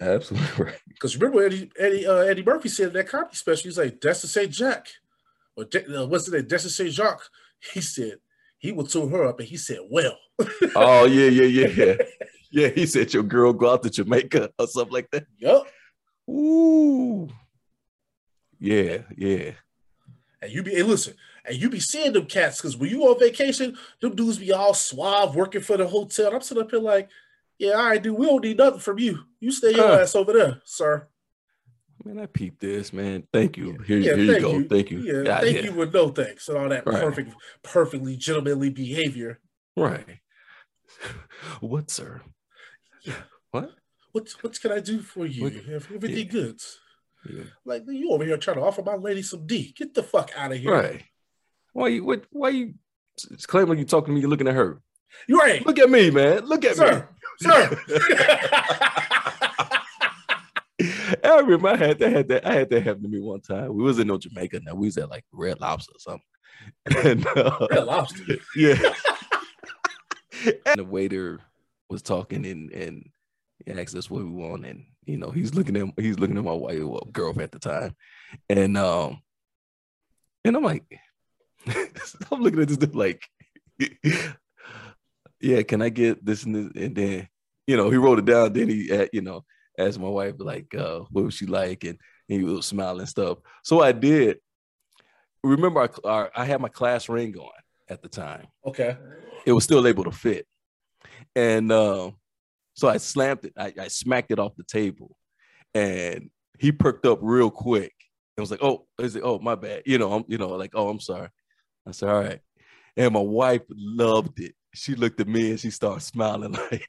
Absolutely <laughs> right. Because remember Eddie Eddie uh, Eddie Murphy said in that comedy special, he's like Dexter St. Jacques, or uh, what's the name? Dexter St. Jacques. He said he would tune her up, and he said, "Well, <laughs> Oh yeah, yeah, yeah, yeah. <laughs> Yeah, he said your girl go out to Jamaica or something like that. yup." Ooh. Yeah, yeah. And you be hey, listen, and you be seeing them cats because when you on vacation, them dudes be all suave working for the hotel. And I'm sitting up here like, yeah, all right, dude, we don't need nothing from you. You stay your Huh. ass over there, sir. Man, I peeped this, man. Thank you. Here, Yeah, here you go. you. Thank you. Yeah, God, thank yeah. you with no thanks and all that Right. perfect, perfectly gentlemanly behavior. Right. <laughs> what, sir? What? What what can I do for you? What- Everything yeah. good. Yeah. Like you over here trying to offer my lady some D. Get the fuck out of here. Right. Why you what why you it's claiming you talking to me, you're looking at her. You right, Look at me, man. Look at sir. Sir. <laughs> I remember I had that had that I had that happen to me one time. We was in no Jamaica now. We was at like Red Lobster or something. <laughs> And uh, Red lobster. <laughs> yeah. and the waiter was talking and and he asked us what we want, and you know, he's looking at he's looking at my wife, well, girlfriend at the time. And um and I'm like, I'm looking at this dude like, yeah, can I get this and this? And then, you know, he wrote it down. Then he, uh, you know, asked my wife like, uh, what was she like? And he was smiling and stuff. So I did. Remember, our, our, I had my class ring on at the time. Okay. It was still able to fit, and um, so I slammed it. I, I smacked it off the table, and he perked up real quick. and was like, "Oh, is it? Oh, my bad." You know, I'm, you know, like, "Oh, I'm sorry." I said, "All right," and my wife loved it. She looked at me and she started smiling <laughs> like,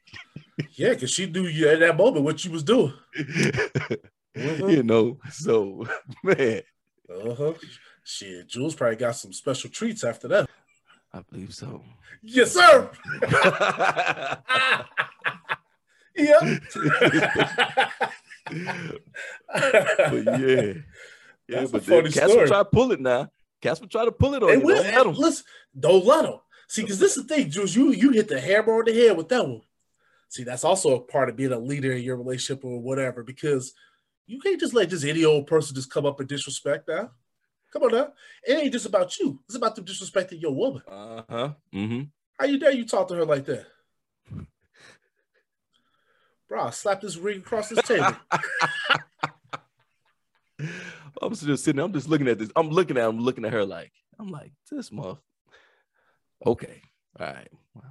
Yeah, because she knew you at that moment what you was doing. Mhm. <laughs> you know. So, man, Uh-huh. Shit, Jules probably got some special treats after that. I believe so. Yes, sir. <laughs> yeah. but yeah, yeah. That's a but funny then Casper try to pull it now. Casper try to pull it on They you. will. Don't let him. Listen, don't let them. See, because this is the thing, Jules. You you hit the hammer on the head with that one. See, that's also a part of being a leader in your relationship or whatever, because you can't just let just any old person just come up and disrespect now. Come on now. It ain't just about you. It's about them disrespecting your woman. Uh huh. Mm-hmm. How you dare you talk to her like that? Bro, slap this ring across this table. <laughs> I'm just sitting. there, I'm just looking at this. I'm looking at. I'm looking at her like. I'm like this month. Okay. All right. Wow.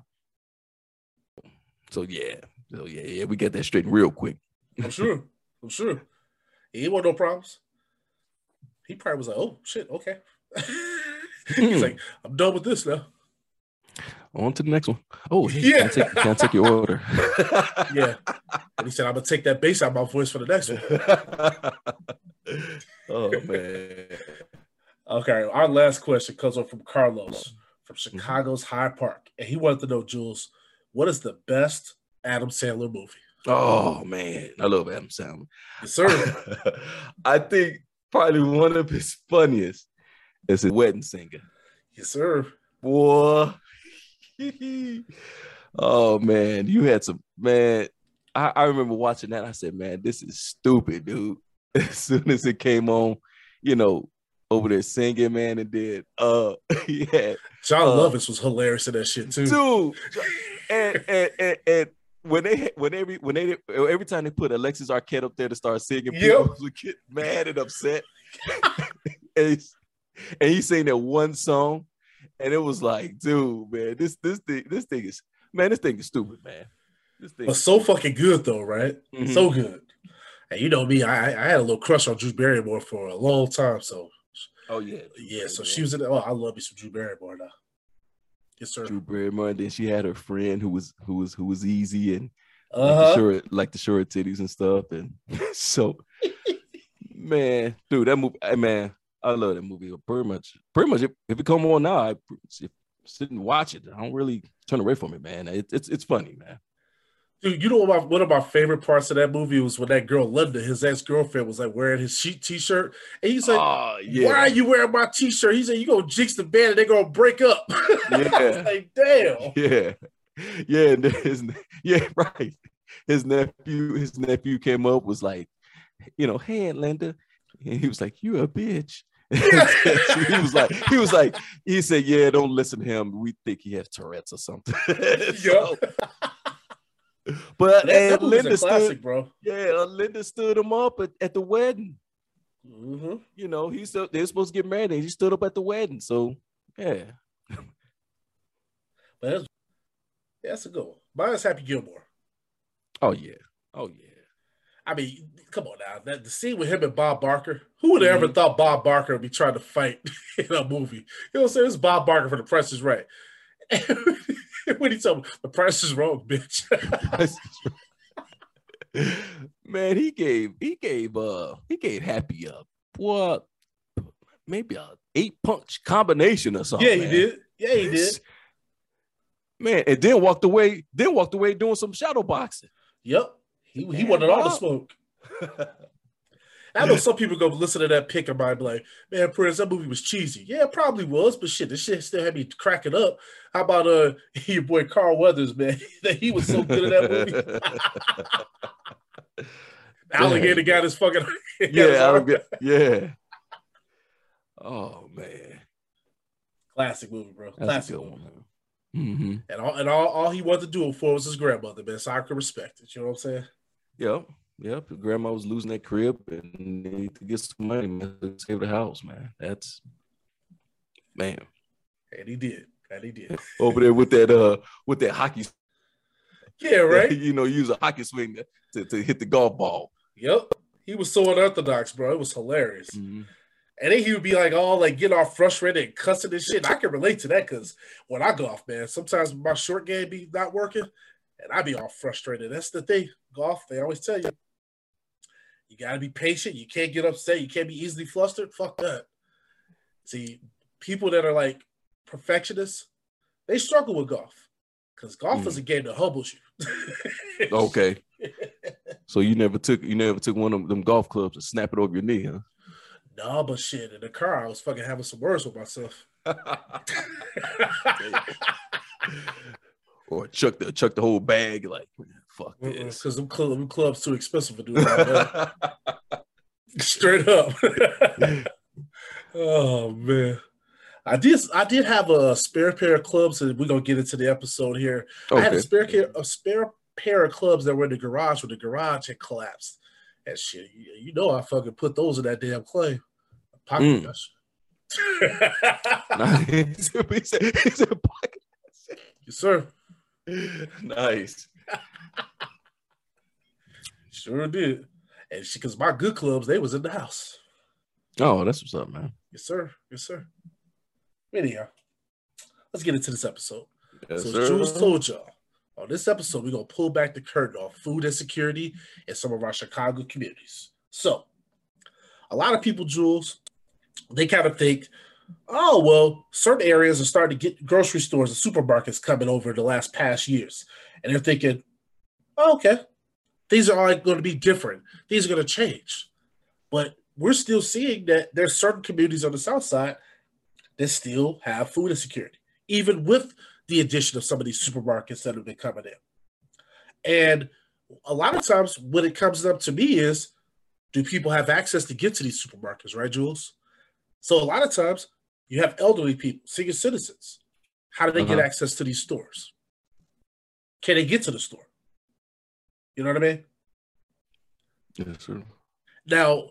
So yeah. So yeah. Yeah. We get that straight real quick. I'm sure. I'm sure. He want no problems. He probably was like, oh shit, okay. <laughs> He's hmm. like, I'm done with this now. On to the next one. Oh hey, Yeah. Can I take, can I take your order? <laughs> Yeah. And he said, I'm gonna take that bass out of my voice for the next one. <laughs> oh man. Okay, our last question comes up from Carlos from mm-hmm. Chicago's Hyde Park. And he wanted to know, Jules, what is the best Adam Sandler movie? Oh man. I love Adam Sandler. Yes, sir. <laughs> I think probably one of his funniest is his wedding singer. yes, sir. Boy. <laughs> oh man, you had some man. I, I remember watching that. I said, man, this is stupid, dude. <laughs> As soon as it came on, you know, over there singing, man, and did uh <laughs> yeah, John Uh, Lovitz was hilarious in that shit too. dude. <laughs> And and and, and when they when every when they every time they put Alexis Arquette up there to start singing, people Yep. would get mad and upset. <laughs> and, and he sang that one song, and it was like, dude, man, this this thing this thing is man, this thing is stupid, man. This thing. But so fucking good though, right? Mhm. So good. And you know me, I I had a little crush on Drew Barrymore for a long time. So oh yeah, yeah, so she was in. Oh, I love me some Drew Barrymore now. Yes, sir. Drew Barrymore, and then she had her friend who was who was who was easy and like the Uh-huh. short like the short titties and stuff, and <laughs> so <laughs> man, dude, that movie, man, I love that movie. Pretty much, pretty much, if, if it come on now, I sit, sit and watch it. I don't really turn away from it, man. It, it's it's funny, man. Dude, you know what my, one of my favorite parts of that movie was when that girl Linda, his ex girlfriend, was like wearing his sheet t shirt, and he's like, oh "Why are you wearing my t shirt?" He said, "You gonna jinx the band, and they're gonna break up." <laughs> I was Yeah. like, damn. yeah, yeah, and his yeah, <laughs> right. His nephew, his nephew came up was like, you know, hey, Linda, and he was like, you a bitch. <laughs> he was like, he was like, he said, yeah, don't listen to him. We think he has Tourette's or something. So- but That, and that Linda classic, stood, bro. yeah, uh, Linda stood him up at, at the wedding. hmm You know, he still they're supposed to get married, and he stood up at the wedding. So yeah, <laughs> But that's, that's a good one. Mine's Happy Gilmore. oh yeah, oh yeah. I mean, come on now. That the scene with him and Bob Barker. Who would have Mm-hmm. ever thought Bob Barker would be trying to fight <laughs> in a movie? You know what I'm saying? It's Bob Barker for The Price is Right. <laughs> when he told me the price is wrong, bitch. <laughs> Man, he gave he gave uh he gave Happy up what maybe a eight punch combination or something. yeah, he man. did. Yeah, he did. <laughs> Man, and then walked away. Then walked away doing some shadow boxing. Yep. He, he wanted all the smoke. I know some people go listen to that pick and might be like, man, Prince, that movie was cheesy. Yeah, it probably was, but shit, this shit still had me cracking up. How about uh <laughs> your boy Carl Weathers, man? <laughs> that he was so good in that movie. <laughs> Alligator got his fucking got his yeah, I arm- don't get- yeah. Oh man, classic movie, bro. that's Classic movie. one. Mm-hmm. And all and all, all he wanted to do it for was his grandmother, man. So I can respect it. You know what I'm saying? Yep, yep. Grandma was losing that crib and need to get some money, man, to save the house, man. That's man And he did. And he did. <laughs> over there with that uh with that hockey. Yeah, <laughs> right? you know, use a hockey swing to, to hit the golf ball. yep. He was so unorthodox, bro. It was hilarious. Mhm. And then he would be like all like getting all frustrated and cussing and shit. And I can relate to that because when I golf, man, sometimes my short game be not working and I be all frustrated. That's the thing. Golf, they always tell you. You gotta be patient. You can't get upset. You can't be easily flustered. Fuck that. See, people that are like perfectionists, they struggle with golf. Because golf is hmm. a game that humbles you. <laughs> Okay. So you never took you never took one of them golf clubs and snap it over your knee, huh? No, but shit, in the car, I was fucking having some words with myself. <laughs> <laughs> or chuck the chuck the whole bag like fuck this. Because them, club, them clubs too expensive for doing that. <laughs> Straight up. <laughs> oh man. I did I did have a spare pair of clubs, and we're gonna get into the episode here. I had a spare pair a spare pair of clubs that were in the garage when the garage had collapsed. And shit, you, you know I fucking put those in that damn clay. Pocket Mm. <laughs> nice. He said- he said pocket. yes, sir. <laughs> nice. <laughs> Sure did. And she because my good clubs, they was in the house. Oh, that's what's up, man. Yes, sir. Yes, sir. Anyhow, let's get into this episode. Yes, so, sir. Jules told y'all, on this episode, we're going to pull back the curtain on food insecurity in some of our Chicago communities. So, a lot of people, Jules, they kind of think, oh, well, certain areas are starting to get grocery stores and supermarkets coming over the last past years. And they're thinking, oh, okay, these are all going to be different. These are going to change. But we're still seeing that there's certain communities on the South Side that still have food insecurity, even with the addition of some of these supermarkets that have been coming in. And a lot of times, when it comes up to me, is do people have access to get to these supermarkets, right, Jules? So a lot of times, you have elderly people, senior citizens. How do they get Uh-huh. access to these stores? Can they get to the store? You know what I mean? Yes, sir. Now,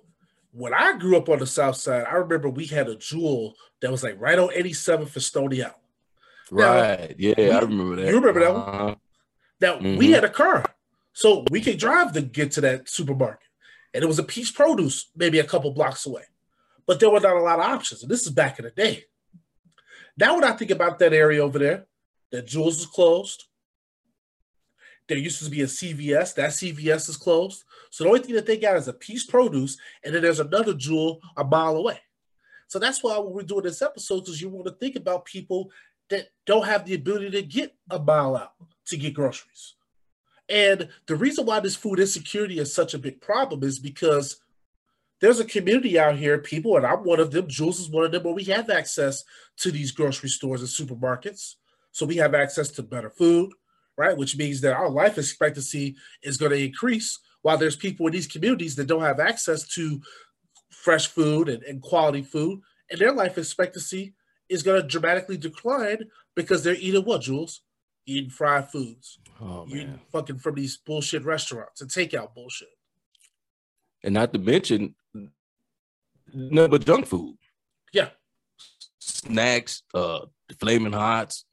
when I grew up on the South Side, I remember we had a Jewel that was like right on 87th for Stony. Now, Right. Yeah, I remember that. you remember that one? Uh-huh. Now we Mhm. had a car, so we could drive to get to that supermarket, and it was a Peach Produce, maybe a couple blocks away. But there were not a lot of options, and this is back in the day. Now, when I think about that area over there, that Jewel is closed. There used to be a CVS. That CVS is closed. So the only thing that they got is a Peach Produce, and then there's another Jewel a mile away. So that's why we're doing this episode, because you want to think about people that don't have the ability to get a mile out to get groceries. And the reason why this food insecurity is such a big problem is because there's a community out here, people, and I'm one of them, Jules is one of them, where we have access to these grocery stores and supermarkets. So we have access to better food, right? Which means that our life expectancy is going to increase while there's people in these communities that don't have access to fresh food and, and quality food, and their life expectancy is going to dramatically decline because they're eating what, Jules? Eating fried foods, Oh eating fucking from these bullshit restaurants and takeout bullshit. And not to mention nothing but junk food. Yeah. Snacks, uh flaming hots,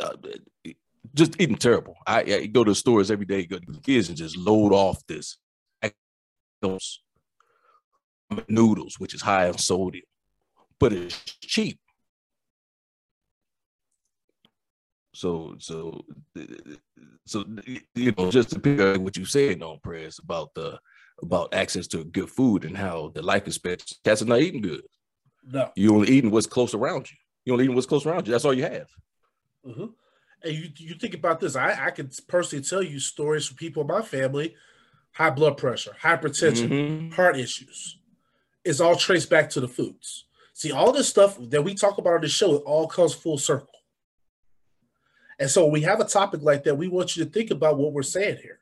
uh, just eating terrible. I, I go to the stores every day, go to the kids and just load off this noodles, which is high in sodium, but it's cheap. So, so, so you know, just to pick up what you said on Prez about the about access to good food and how the life expectancy cats are not eating good. No, You only eating what's close around you. You only eating what's close around you. That's all you have. hmm And you you think about this. I I can personally tell you stories from people in my family, high blood pressure, hypertension, Mhm. heart issues. It's all traced back to the foods. See, all this stuff that we talk about on the show, it all comes full circle. And so when we have a topic like that, we want you to think about what we're saying here.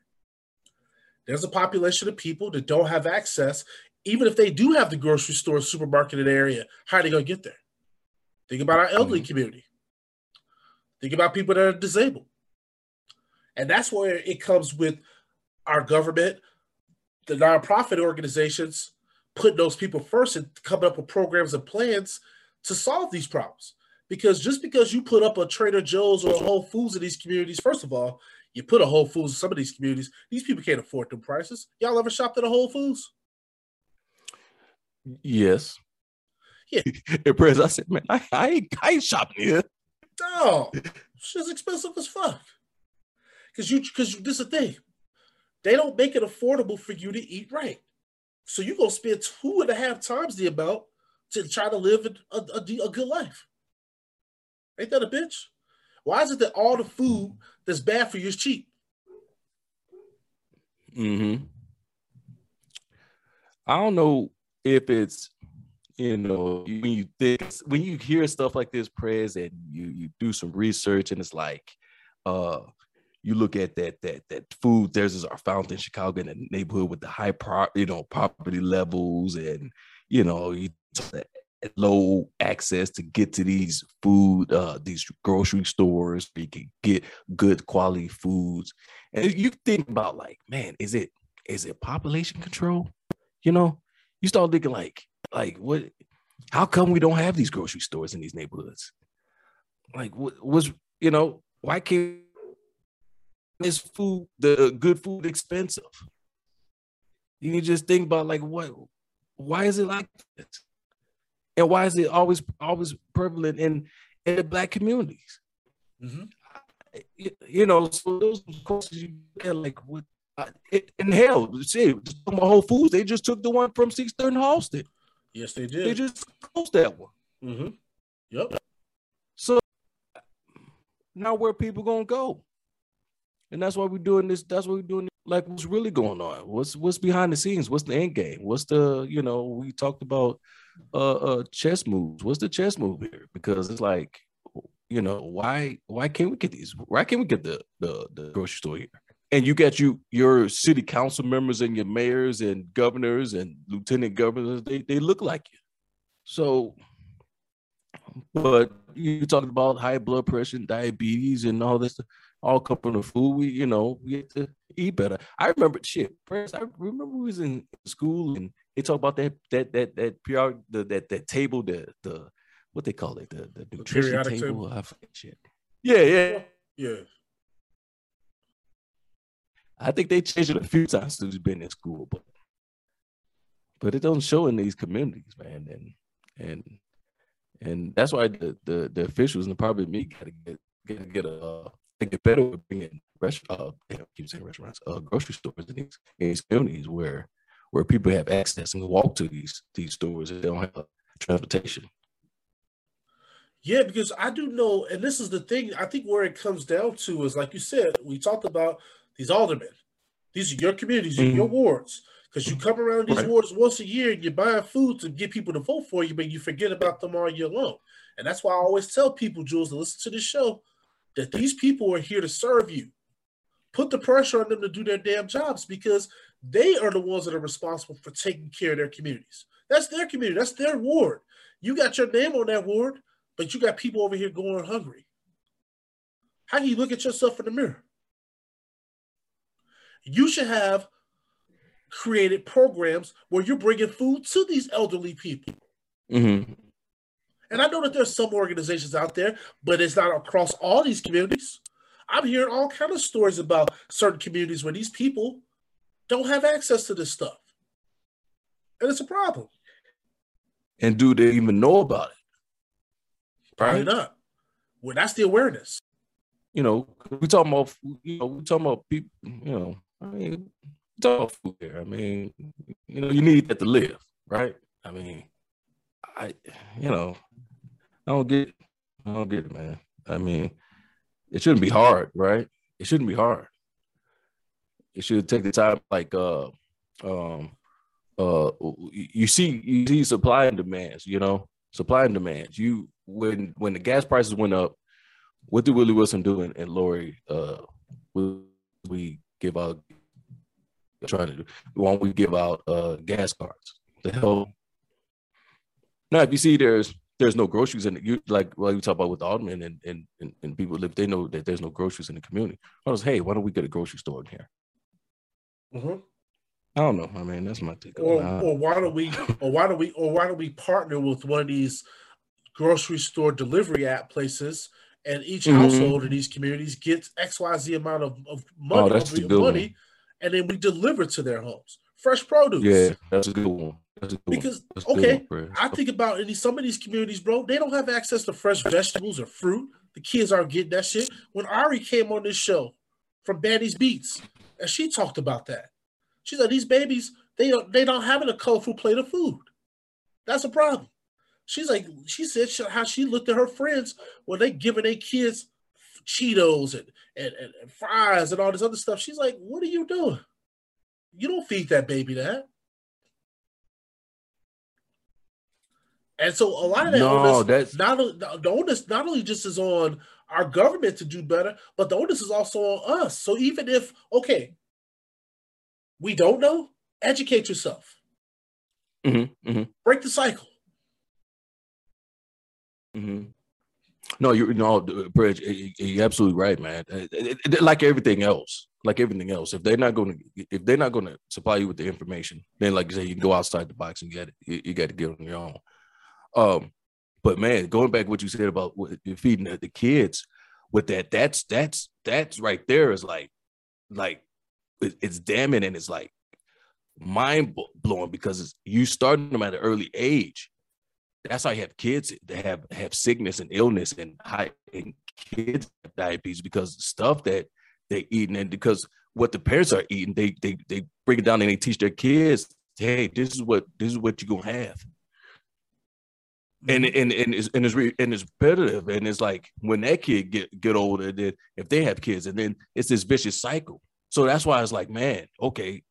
There's a population of people that don't have access, even if they do have the grocery store, supermarket in the area. How are they going to get there? Think about our elderly mm-hmm. community. Think about people that are disabled. And that's where it comes with our government, the nonprofit organizations, putting those people first and coming up with programs and plans to solve these problems. Because just because you put up a Trader Joe's or a Whole Foods in these communities, first of all, you put a Whole Foods in some of these communities, these people can't afford them prices. Y'all ever shopped at a Whole Foods? Yes. Yeah. <laughs> and Prez, I said, man, I, I ain't I ain't shopping here. No, shit's expensive as fuck. Cause you, cause you, this is the thing, they don't make it affordable for you to eat right. So you're gonna spend two and a half times the amount to try to live a, a, a good life. Ain't that a bitch? Why is it that all the food that's bad for you is cheap? Mm-hmm. I don't know if it's you know when you think when you hear stuff like this, Prez, and you you do some research, and it's like, uh, you look at that that that food deserts are found in Chicago in the neighborhood with the high pro, you know property levels, and you know you low access to get to these food uh these grocery stores where you can get good quality foods. And you think about like man is it is it population control? You know you start thinking like like what how come we don't have these grocery stores in these neighborhoods? Like what was you know why can't this food the good food expensive? You just think about like what why is it like this and why is it always always prevalent in in the black communities Mhm. you, you know so those courses you get like what uh, it, in hell see, about whole foods they just took the one from 6th and halsted Yes, they did. they just closed that one mm-hmm. Yep. so now where people gonna go and that's why we're doing this that's what we're doing like what's really going on what's what's behind the scenes what's the end game what's the you know we talked about uh uh chess moves. What's the chess move here? Because it's like you know why why can't we get these why can't we get the the, the grocery store here? And you got you your city council members and your mayors and governors and lieutenant governors they, they look like you. So but you talking about high blood pressure and diabetes and all this all come from food we you know we have to eat better. I remember shit first i remember we was in school and they talk about that that that that PR, the, that that table the the what they call it the the nutrition periodic table, table? I forget shit yeah yeah Yeah. I think they changed it a few times since been in school, but but it don't show in these communities, man. And and and that's why the the, the officials and probably me gotta get gotta get a uh, get better with bringing restaurant uh, keep saying restaurants, uh, grocery stores in these, in these communities where where people have access and walk to these these stores and they don't have transportation. Yeah, because I do know, and this is the thing. I think where it comes down to is, like you said, we talked about these aldermen. These are your communities, your Mhm. wards. Because you come around these Right. wards once a year and you're buying food to get people to vote for you, but you forget about them all year long. And that's why I always tell people, Jules, to listen to the show, that these people are here to serve you. Put the pressure on them to do their damn jobs because they are the ones that are responsible for taking care of their communities. That's their community, that's their ward. You got your name on that ward, but you got people over here going hungry. How do you look at yourself in the mirror? You should have created programs where you're bringing food to these elderly people. Mm-hmm. And I know that there's some organizations out there, but it's not across all these communities. I'm hearing all kind of stories about certain communities where these people don't have access to this stuff. and it's a problem. And do they even know about it? Probably not. Well, that's the awareness. You know, we talking about you know we talking about people. You know, I mean, talking about food here. I mean, you know, you need that to live, right? I mean, I you know, I don't get, I don't get it, man. I mean, it shouldn't be hard, right? It shouldn't be hard. It should take the time, like uh, um, uh, you see, you see supply and demands. You know, supply and demands. You when when the gas prices went up, what did Willie Wilson do and, and Lori uh we give out trying to do? Why don't we give out uh gas cards? The hell. Now, if you see there's there's no groceries in it, you like well you talk about with Alderman and, and and and people live, they know that there's no groceries in the community. I was, hey, why don't we get a grocery store in here? Mm-hmm. I don't know. I mean, that's my take. Or, or why don't we, or why don't we, or why don't we partner with one of these grocery store delivery app places, and each mm-hmm. household in these communities gets X Y Z amount of, of money, oh, that's of money, one. and then we deliver to their homes fresh produce. Yeah, that's a good one. A good because one. okay, one, I think about any some of these communities, bro, they don't have access to fresh vegetables or fruit. The kids aren't getting that shit. When Ari came on this show from Banny's Beats, and she talked about that, she said these babies they they don't having a colorful plate of food. That's a problem. She's like, she said she, how she looked at her friends when they giving their kids Cheetos and, and, and, and fries and all this other stuff. She's like, what are you doing? You don't feed that baby that. And so a lot of that no, onus, that's not the onus not only just is on our government to do better, but the onus is also on us. So even if okay, we don't know, educate yourself. Mm-hmm, mm-hmm. Break the cycle. Mm-hmm. No, you're no bridge. You're absolutely right, man. Like everything else, like everything else. If they're not going to, if they're not going to supply you with the information, then like you say, you can go outside the box and get it. You, you got to get it on your own. Um, but man, going back to what you said about feeding the, the kids with that, that's that's that's right there is like, like it's damning and it's like mind blowing because you starting them at an early age that's how you have kids that have have sickness and illness and high and kids have diabetes because stuff that they eating and because what the parents are eating, they they they break it down and they teach their kids, hey, this is what this is what you're gonna have. And mm-hmm. and and it's and it's re, and it's repetitive and it's like when that kid get get older, then if they have kids, and then it's this vicious cycle. So that's why it's like, man, okay,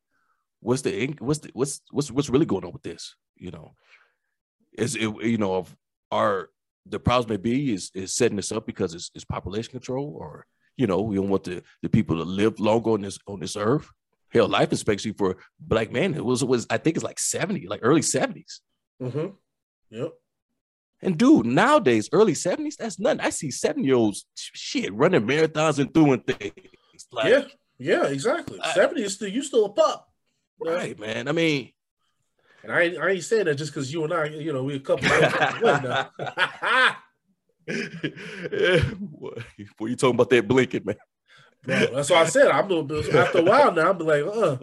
what's the what's the what's what's what's really going on with this? You know, is it you know of our the problems may be is is setting this up because it's, it's population control or you know we don't want the, the people to live longer on this on this earth hell life expectancy for black men it was was i think it's like 70 like early 70s mm-hmm. yep and dude nowadays early 70s that's nothing i see seven year olds shit running marathons and doing things like yeah yeah exactly I, 70 is still you still a pup right man i mean and I, I ain't saying that just because you and I, you know, we a couple. Now. <laughs> <laughs> What you talking about that blinking, man? Bro, that's what I said. I'm a, little bit, after a while now. I'm like, uh.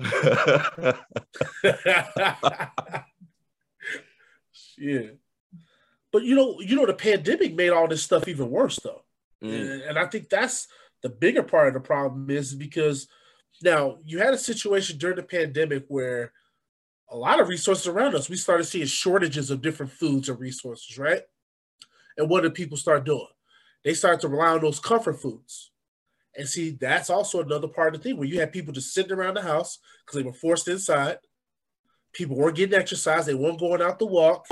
<laughs> yeah. But you know, you know, the pandemic made all this stuff even worse, though, mm. and, and I think that's the bigger part of the problem is because now you had a situation during the pandemic where a lot of resources around us. We started seeing shortages of different foods and resources, right? And what did people start doing? They started to rely on those comfort foods. And see, that's also another part of the thing where you had people just sitting around the house because they were forced inside. People weren't getting exercise, they weren't going out to walk.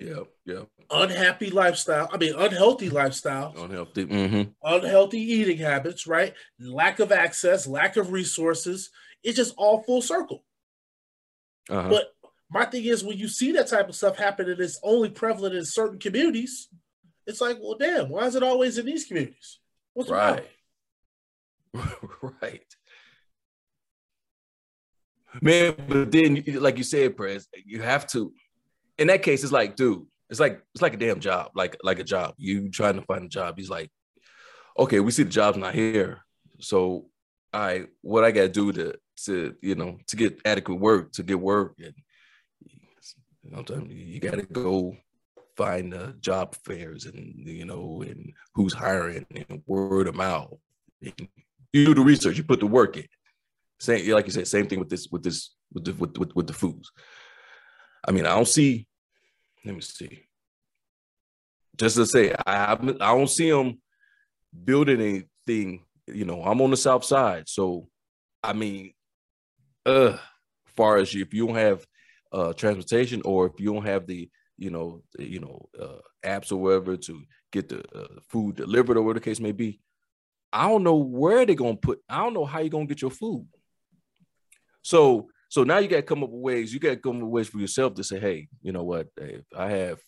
Yeah, yeah. Unhappy lifestyle. I mean, unhealthy lifestyle. Unhealthy. Mm-hmm. Unhealthy eating habits, right? Lack of access, lack of resources. It's just all full circle. Uh-huh. But my thing is, when you see that type of stuff happen and it's only prevalent in certain communities, it's like, well, damn, why is it always in these communities? What's right? <laughs> right. Man, but then, like you said, Prez, you have to. In that case, it's like, dude, it's like it's like a damn job, like like a job. You trying to find a job. He's like, okay, we see the job's not here, so I what I got to do to to you know to get adequate work to get work and You, you got to go find uh, job fairs and you know and who's hiring and word of mouth. You do the research, you put the work in. Same, like you said, same thing with this, with this, with the with, with, with the foods. I mean, I don't see. Let me see. Just to say, I I don't see them building anything. You know, I'm on the south side, so I mean, uh, far as if you don't have uh transportation or if you don't have the you know you know uh, apps or whatever to get the uh, food delivered or whatever the case may be, I don't know where they're gonna put. I don't know how you're gonna get your food. So so now you got to come up with ways. You got to come up with ways for yourself to say, hey, you know what? If I have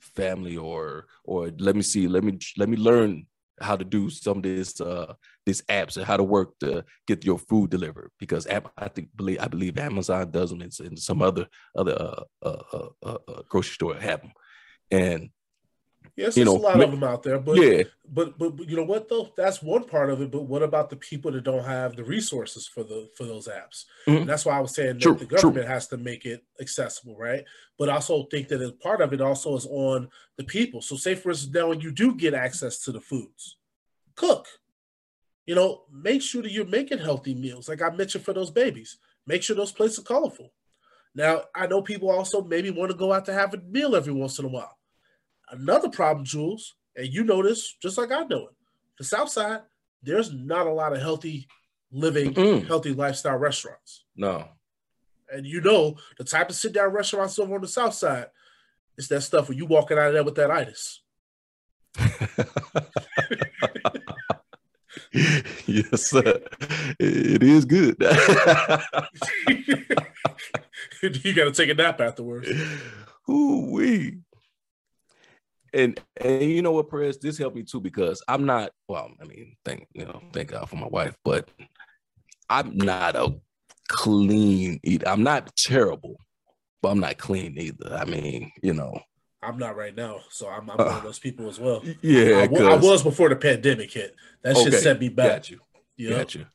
family or or let me see, let me let me learn how to do some of this uh these apps and how to work to get your food delivered because I think believe I believe Amazon does them and, some other other uh, uh, uh, uh, uh grocery store have them and Yes, there's you know, a lot of them out there, but yeah, but, but but you know what though? That's one part of it. But what about the people that don't have the resources for the for those apps? Mm-hmm. that's why I was saying true, that the government true. has to make it accessible, right? But I also think that as part of it also is on the people. So say for instance, now when you do get access to the foods, cook. You know, make sure that you're making healthy meals, like I mentioned for those babies. Make sure those plates are colorful. Now, I know people also maybe want to go out to have a meal every once in a while. Another problem, Jules, and you know this just like I know it. The South Side, there's not a lot of healthy living, mm healthy lifestyle restaurants. No. And you know the type of sit down restaurants over on the South Side, it's that stuff where you walking out of there with that itis. <laughs> yes, sir. It is good. <laughs> you got to take a nap afterwards. <laughs> Ooh wee and and you know what, Prez, this helped me too because I'm not. Well, I mean, thank you know, thank God for my wife, but I'm not a clean eater. I'm not terrible, but I'm not clean either. I mean, you know. I'm not right now, so I'm, I'm uh, one of those people as well. Yeah, I, I, was before the pandemic hit. That okay, shit set me back. Got you. Yep. Got you.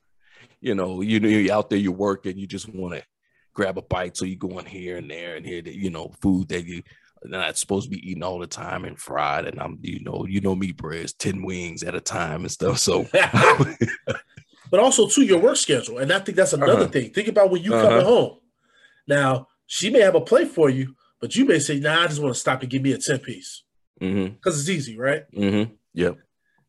You know, you know, you're out there, you're working, you just want to grab a bite, so you go in here and there and here, you know, food that you not supposed to be eating all the time and fried. And I'm, you know, you know me, breads, 10 wings at a time and stuff. So <laughs> but also to your work schedule. And I think that's another uh-huh. thing. Think about when you uh-huh. coming home. Now, she may have a plate for you, but you may say, nah, I just want to stop and give me a 10 piece. Because mm-hmm. it's easy, right? Mm-hmm. Yep.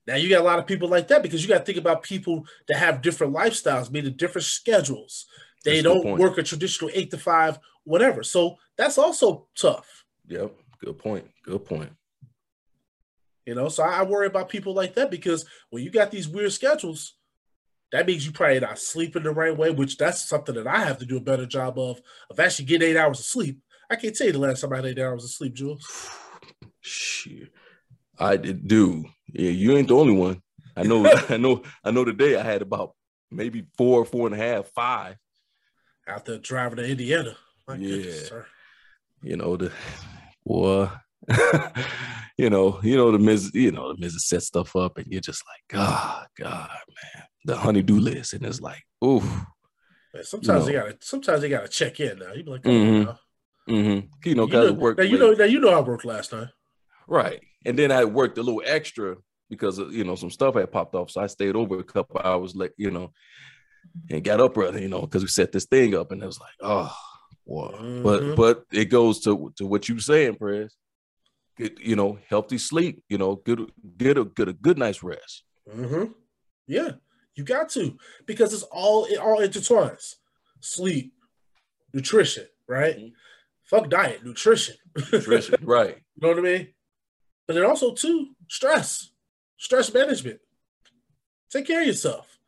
Now you got a lot of people like that because you got to think about people that have different lifestyles, meaning different schedules. They that's don't work a traditional eight to five, whatever. So that's also tough. Yep. Good point. Good point. You know, so I worry about people like that because when you got these weird schedules, that means you probably not sleeping the right way, which that's something that I have to do a better job of of actually getting eight hours of sleep. I can't tell you the last time I had eight hours of sleep, Jules. <sighs> Shit. I did do. Yeah, you ain't the only one. I know, <laughs> I know, I know today I had about maybe four, four and a half, five. Out there driving to Indiana. My yeah. Goodness, you know, the boy. <laughs> you know, you know the Miz, you know the Miz set stuff up, and you're just like, God, God, man, the honeydew list, and it's like, ooh. Man, sometimes you know. they gotta, sometimes they gotta check in now. You be like, mm-hmm. Mm-hmm. You know, you know, work. Now you know, now you know I worked last time, right? And then I worked a little extra because of, you know some stuff had popped off, so I stayed over a couple hours, like you know, and got up early, you know, because we set this thing up, and it was like, oh Mm-hmm. But but it goes to to what you are saying, Prez. Get, you know, healthy sleep. You know, get get a get a good night's rest. Mm-hmm. Yeah, you got to because it's all it all intertwines. Sleep, nutrition, right? Mm-hmm. Fuck diet, nutrition. Nutrition, <laughs> right? You know what I mean? But then also too stress, stress management. Take care of yourself,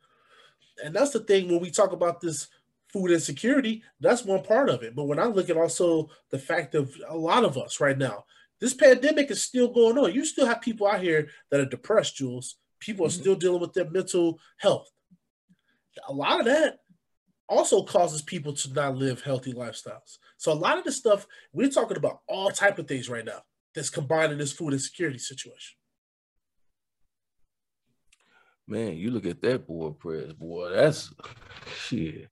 and that's the thing when we talk about this food insecurity, that's one part of it. But when I look at also the fact of a lot of us right now, this pandemic is still going on. You still have people out here that are depressed, Jules. People are mm-hmm. still dealing with their mental health. A lot of that also causes people to not live healthy lifestyles. So a lot of this stuff, we're talking about all type of things right now that's combined in this food insecurity situation. Man, you look at that boy, Prez boy. That's shit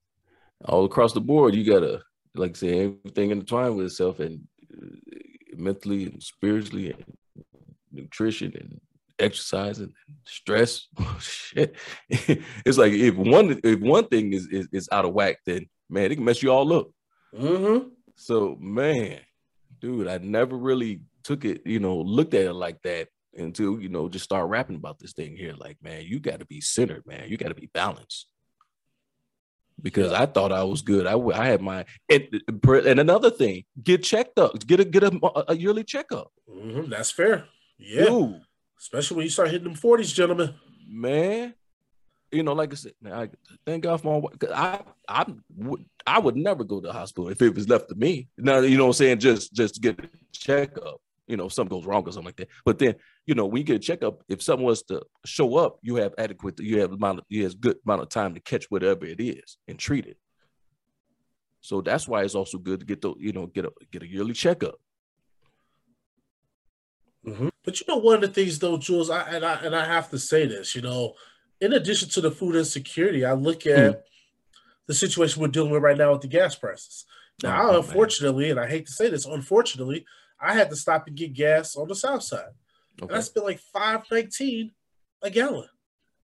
all across the board, you gotta like say everything intertwined with itself, and mentally and spiritually and nutrition and exercise and stress. <laughs> Shit. it's like if one if one thing is, is, is out of whack, then man, it can mess you all up. Mm-hmm. So man, dude, I never really took it, you know, looked at it like that until you know just start rapping about this thing here. Like, man, you got to be centered, man. You got to be balanced. Because I thought I was good. I, I had my and, and another thing, get checked up, get a get a, a yearly checkup. Mm-hmm. That's fair. Yeah. Dude. Especially when you start hitting them 40s, gentlemen. Man, you know, like I said, I thank God for my I I would I would never go to the hospital if it was left to me. Now, you know what I'm saying? Just just get a checkup you know, something goes wrong or something like that. But then, you know, when you get a checkup, if someone was to show up, you have adequate, you have amount of, you have good amount of time to catch whatever it is and treat it. So that's why it's also good to get the, you know, get a get a yearly checkup. Mm-hmm. But you know, one of the things though, Jules, I and I and I have to say this, you know, in addition to the food insecurity, I look at mm. the situation we're dealing with right now with the gas prices. Now, oh, unfortunately, man. and I hate to say this, unfortunately, I had to stop and get gas on the south side. Okay. And I spent like five nineteen a gallon,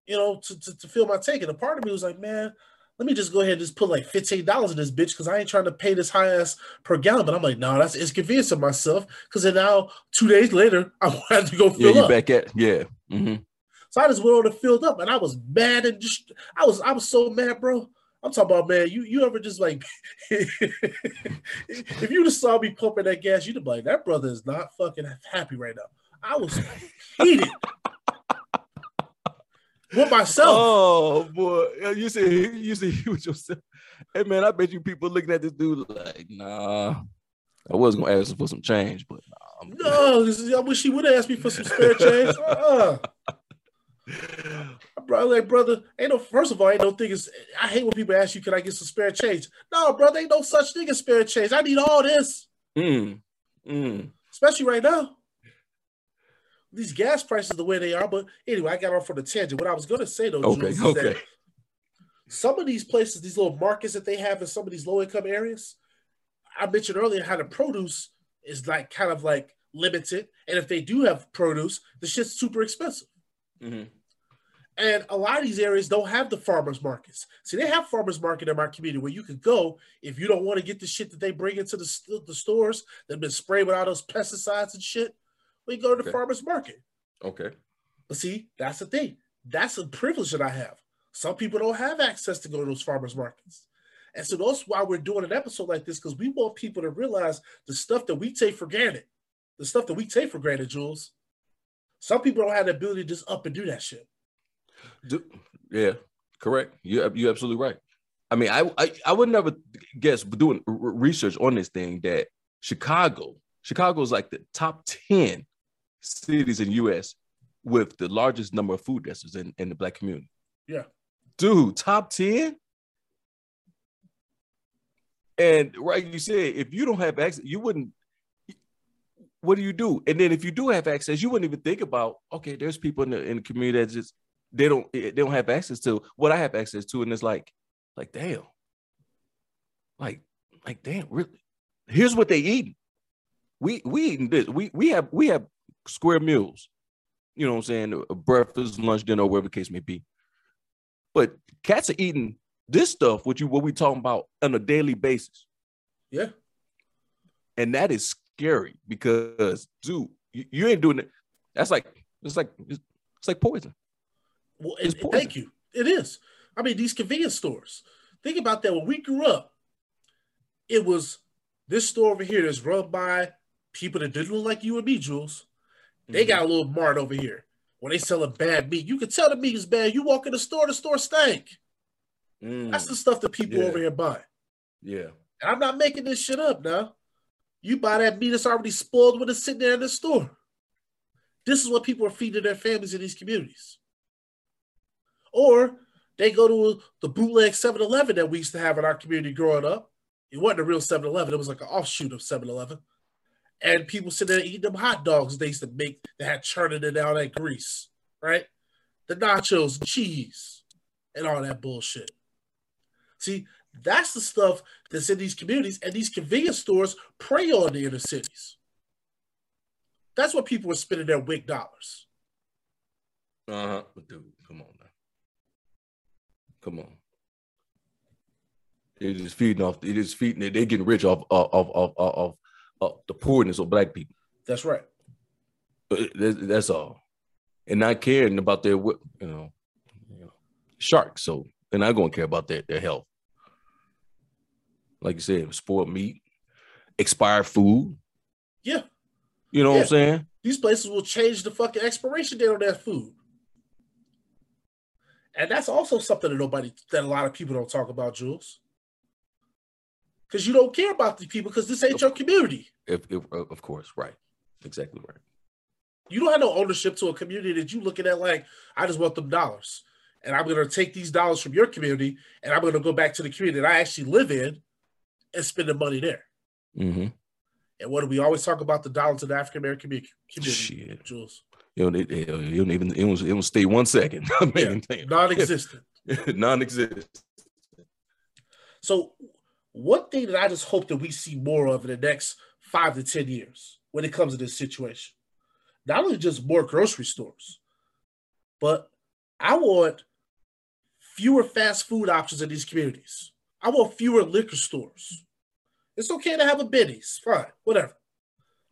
you know, to, to, to fill my tank. And a part of me was like, man, let me just go ahead and just put like fifteen dollars in this bitch because I ain't trying to pay this high ass per gallon. But I'm like, no, that's inconveniencing myself because then now two days later <laughs> I had to go fill yeah, you up. back at yeah. Mm-hmm. So I just went on and filled up, and I was mad and just I was I was so mad, bro. I'm talking about man. You you ever just like <laughs> if you just saw me pumping that gas, you'd be like, that brother is not fucking happy right now. I was heated with myself. Oh boy, you say you say you with yourself. Hey man, I bet you people looking at this dude like, nah. I was gonna ask for some change, but nah, no, is, I wish he would have asked me for some spare change. <laughs> Uh-uh. Bro, like brother, ain't no. First of all, ain't no thing is. I hate when people ask you, "Can I get some spare change?" No, brother, ain't no such thing as spare change. I need all this. Mm. Mm. Especially right now. These gas prices the way they are. But anyway, I got off on the tangent. What I was going to say though, okay, Jules, okay. some of these places, these little markets that they have in some of these low income areas, I mentioned earlier how the produce is like kind of like limited, and if they do have produce, the shit's super expensive. Mm-hmm. And a lot of these areas don't have the farmers markets. See, they have farmers market in my community where you could go if you don't want to get the shit that they bring into the, the stores that been sprayed with all those pesticides and shit. We go to the okay. farmers market. Okay. But see, that's the thing. That's a privilege that I have. Some people don't have access to go to those farmers markets. And so that's why we're doing an episode like this, because we want people to realize the stuff that we take for granted. The stuff that we take for granted, Jules. Some people don't have the ability to just up and do that shit. Do, yeah, correct. You you absolutely right. I mean, I, I I would never guess doing research on this thing that Chicago, Chicago is like the top ten cities in U.S. with the largest number of food deserts in, in the black community. Yeah, dude, top ten. And right, you said if you don't have access, you wouldn't. What do you do? And then if you do have access, you wouldn't even think about okay, there's people in the in the community that just they don't eh, they don't have access to what I have access to, and it's like, like damn, like like damn, really. Here's what they eating. We we eating this. We we have we have square meals. You know what I'm saying? Breakfast, lunch, dinner, whatever the case may be. But cats are eating this stuff, which you what we talking about on a daily basis. Yeah. And that is scary because, dude, you, you ain't doing it. That's like it's like it's, it's like poison. Well, it, thank you. It is. I mean, these convenience stores. Think about that. When we grew up, it was this store over here that's run by people that didn't look like you and me, Jules. They mm-hmm. got a little mart over here when they sell a bad meat. You can tell the meat is bad. You walk in the store, the store stank. Mm. That's the stuff that people yeah. over here buy. Yeah. And I'm not making this shit up now. You buy that meat that's already spoiled when it's sitting there in the store. This is what people are feeding their families in these communities. Or they go to the bootleg 7 Eleven that we used to have in our community growing up. It wasn't a real 7 Eleven, it was like an offshoot of 7 Eleven. And people sitting there eating them hot dogs they used to make that had churning it out that grease, right? The nachos, cheese, and all that bullshit. See, That's the stuff that's in these communities, and these convenience stores prey on the inner cities. That's what people are spending their WIC dollars. Uh huh. Dude, come on. Come on. They're just feeding off. They're just feeding. They're getting rich off off off off, off, off the poorness of black people. That's right. Uh, but that's all, and not caring about their you know, you know sharks. So they're not going to care about their their health. Like you said, spoiled meat, expired food. Yeah. You know yeah. what I'm saying? These places will change the fucking expiration date on that food. And that's also something that nobody, that a lot of people don't talk about, Jules. Because you don't care about these people because this ain't your community. If, if, of course, right. Exactly right. You don't have no ownership to a community that you looking at like, I just want them dollars. And I'm going to take these dollars from your community and I'm going to go back to the community that I actually live in and spend the money there. Mm-hmm. And what do we always talk about the dollar to the African American community? Shit. Jules. You know, don't even it don't, it don't stay one second. <laughs> I mean, yeah, non-existent. <laughs> non-existent. So, one thing that I just hope that we see more of in the next five to ten years when it comes to this situation, not only just more grocery stores, but I want fewer fast food options in these communities. I want fewer liquor stores. It's okay to have a Benny's, fine, whatever.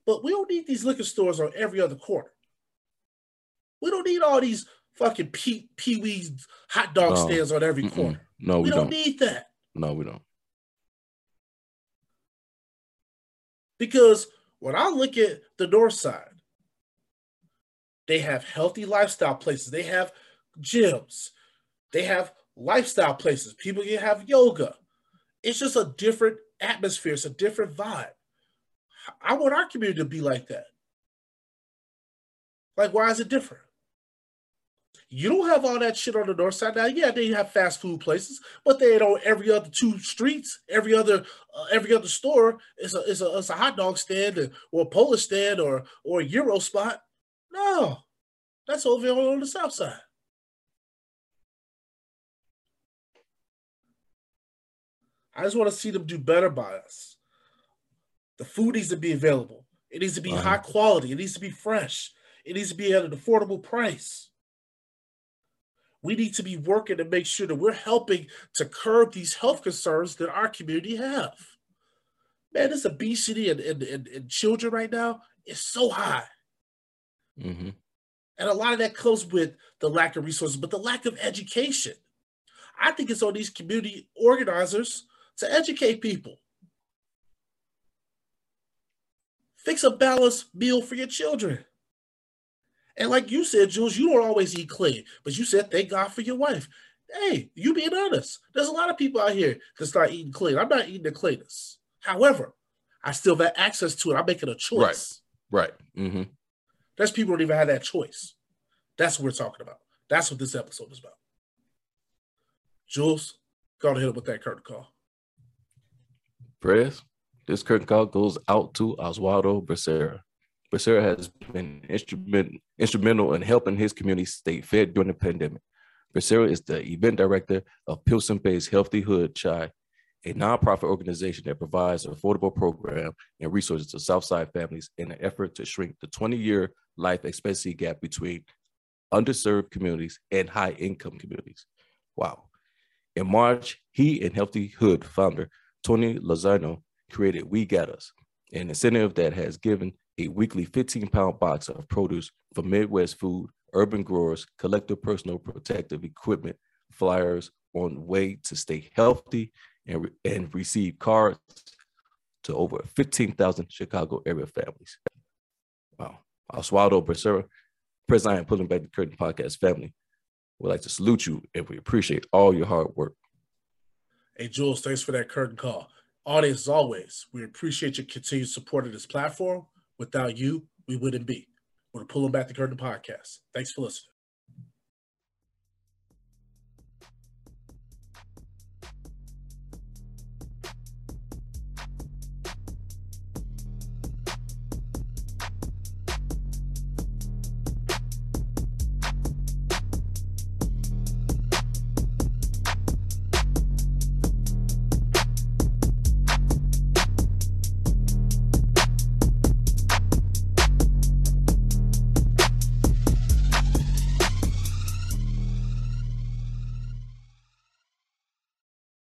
But we don't need these liquor stores on every other corner. We don't need all these fucking Pee Wee's hot dog no. stands on every Mm-mm. corner. No, we, we don't. don't need that. No, we don't. Because when I look at the north side, they have healthy lifestyle places. They have gyms. They have lifestyle places. People can have yoga. It's just a different atmosphere. It's a different vibe. I want our community to be like that. Like, why is it different? You don't have all that shit on the north side now. Yeah, they have fast food places, but they don't every other two streets, every other uh, every other store is a is a, is a hot dog stand or a Polish stand or or a Euro spot. No, that's over on the south side. I just want to see them do better by us. The food needs to be available. It needs to be uh-huh. high quality. It needs to be fresh. It needs to be at an affordable price. We need to be working to make sure that we're helping to curb these health concerns that our community have. Man, this obesity in, in, in, in children right now is so high. Mm-hmm. And a lot of that comes with the lack of resources, but the lack of education. I think it's on these community organizers to educate people. Fix a balanced meal for your children. And like you said, Jules, you don't always eat clean, but you said thank God for your wife. Hey, you being honest. There's a lot of people out here that start eating clean. I'm not eating the cleanest. However, I still have access to it. I'm making a choice. Right. Right. Mm-hmm. There's people don't even have that choice. That's what we're talking about. That's what this episode is about. Jules, go ahead with that curtain call. Prez. This curtain call goes out to Oswaldo Becerra. Becerra has been instrument, instrumental in helping his community stay fed during the pandemic. Becerra is the event director of Pilsen Bay's Healthy Hood Chi, a nonprofit organization that provides an affordable program and resources to Southside families in an effort to shrink the 20 year life expectancy gap between underserved communities and high income communities. Wow. In March, he and Healthy Hood founder Tony Lozano created We Got Us, an incentive that has given a weekly 15 pound box of produce for Midwest food, urban growers, collective personal protective equipment, flyers on way to stay healthy and, re- and receive cards to over 15,000 Chicago area families. Wow. Oswaldo Becerra, President Pulling Back the Curtain podcast family, we'd like to salute you and we appreciate all your hard work. Hey, Jules, thanks for that curtain call. Audience, as always, we appreciate your continued support of this platform. Without you, we wouldn't be. We're pulling back the curtain podcast. Thanks for listening.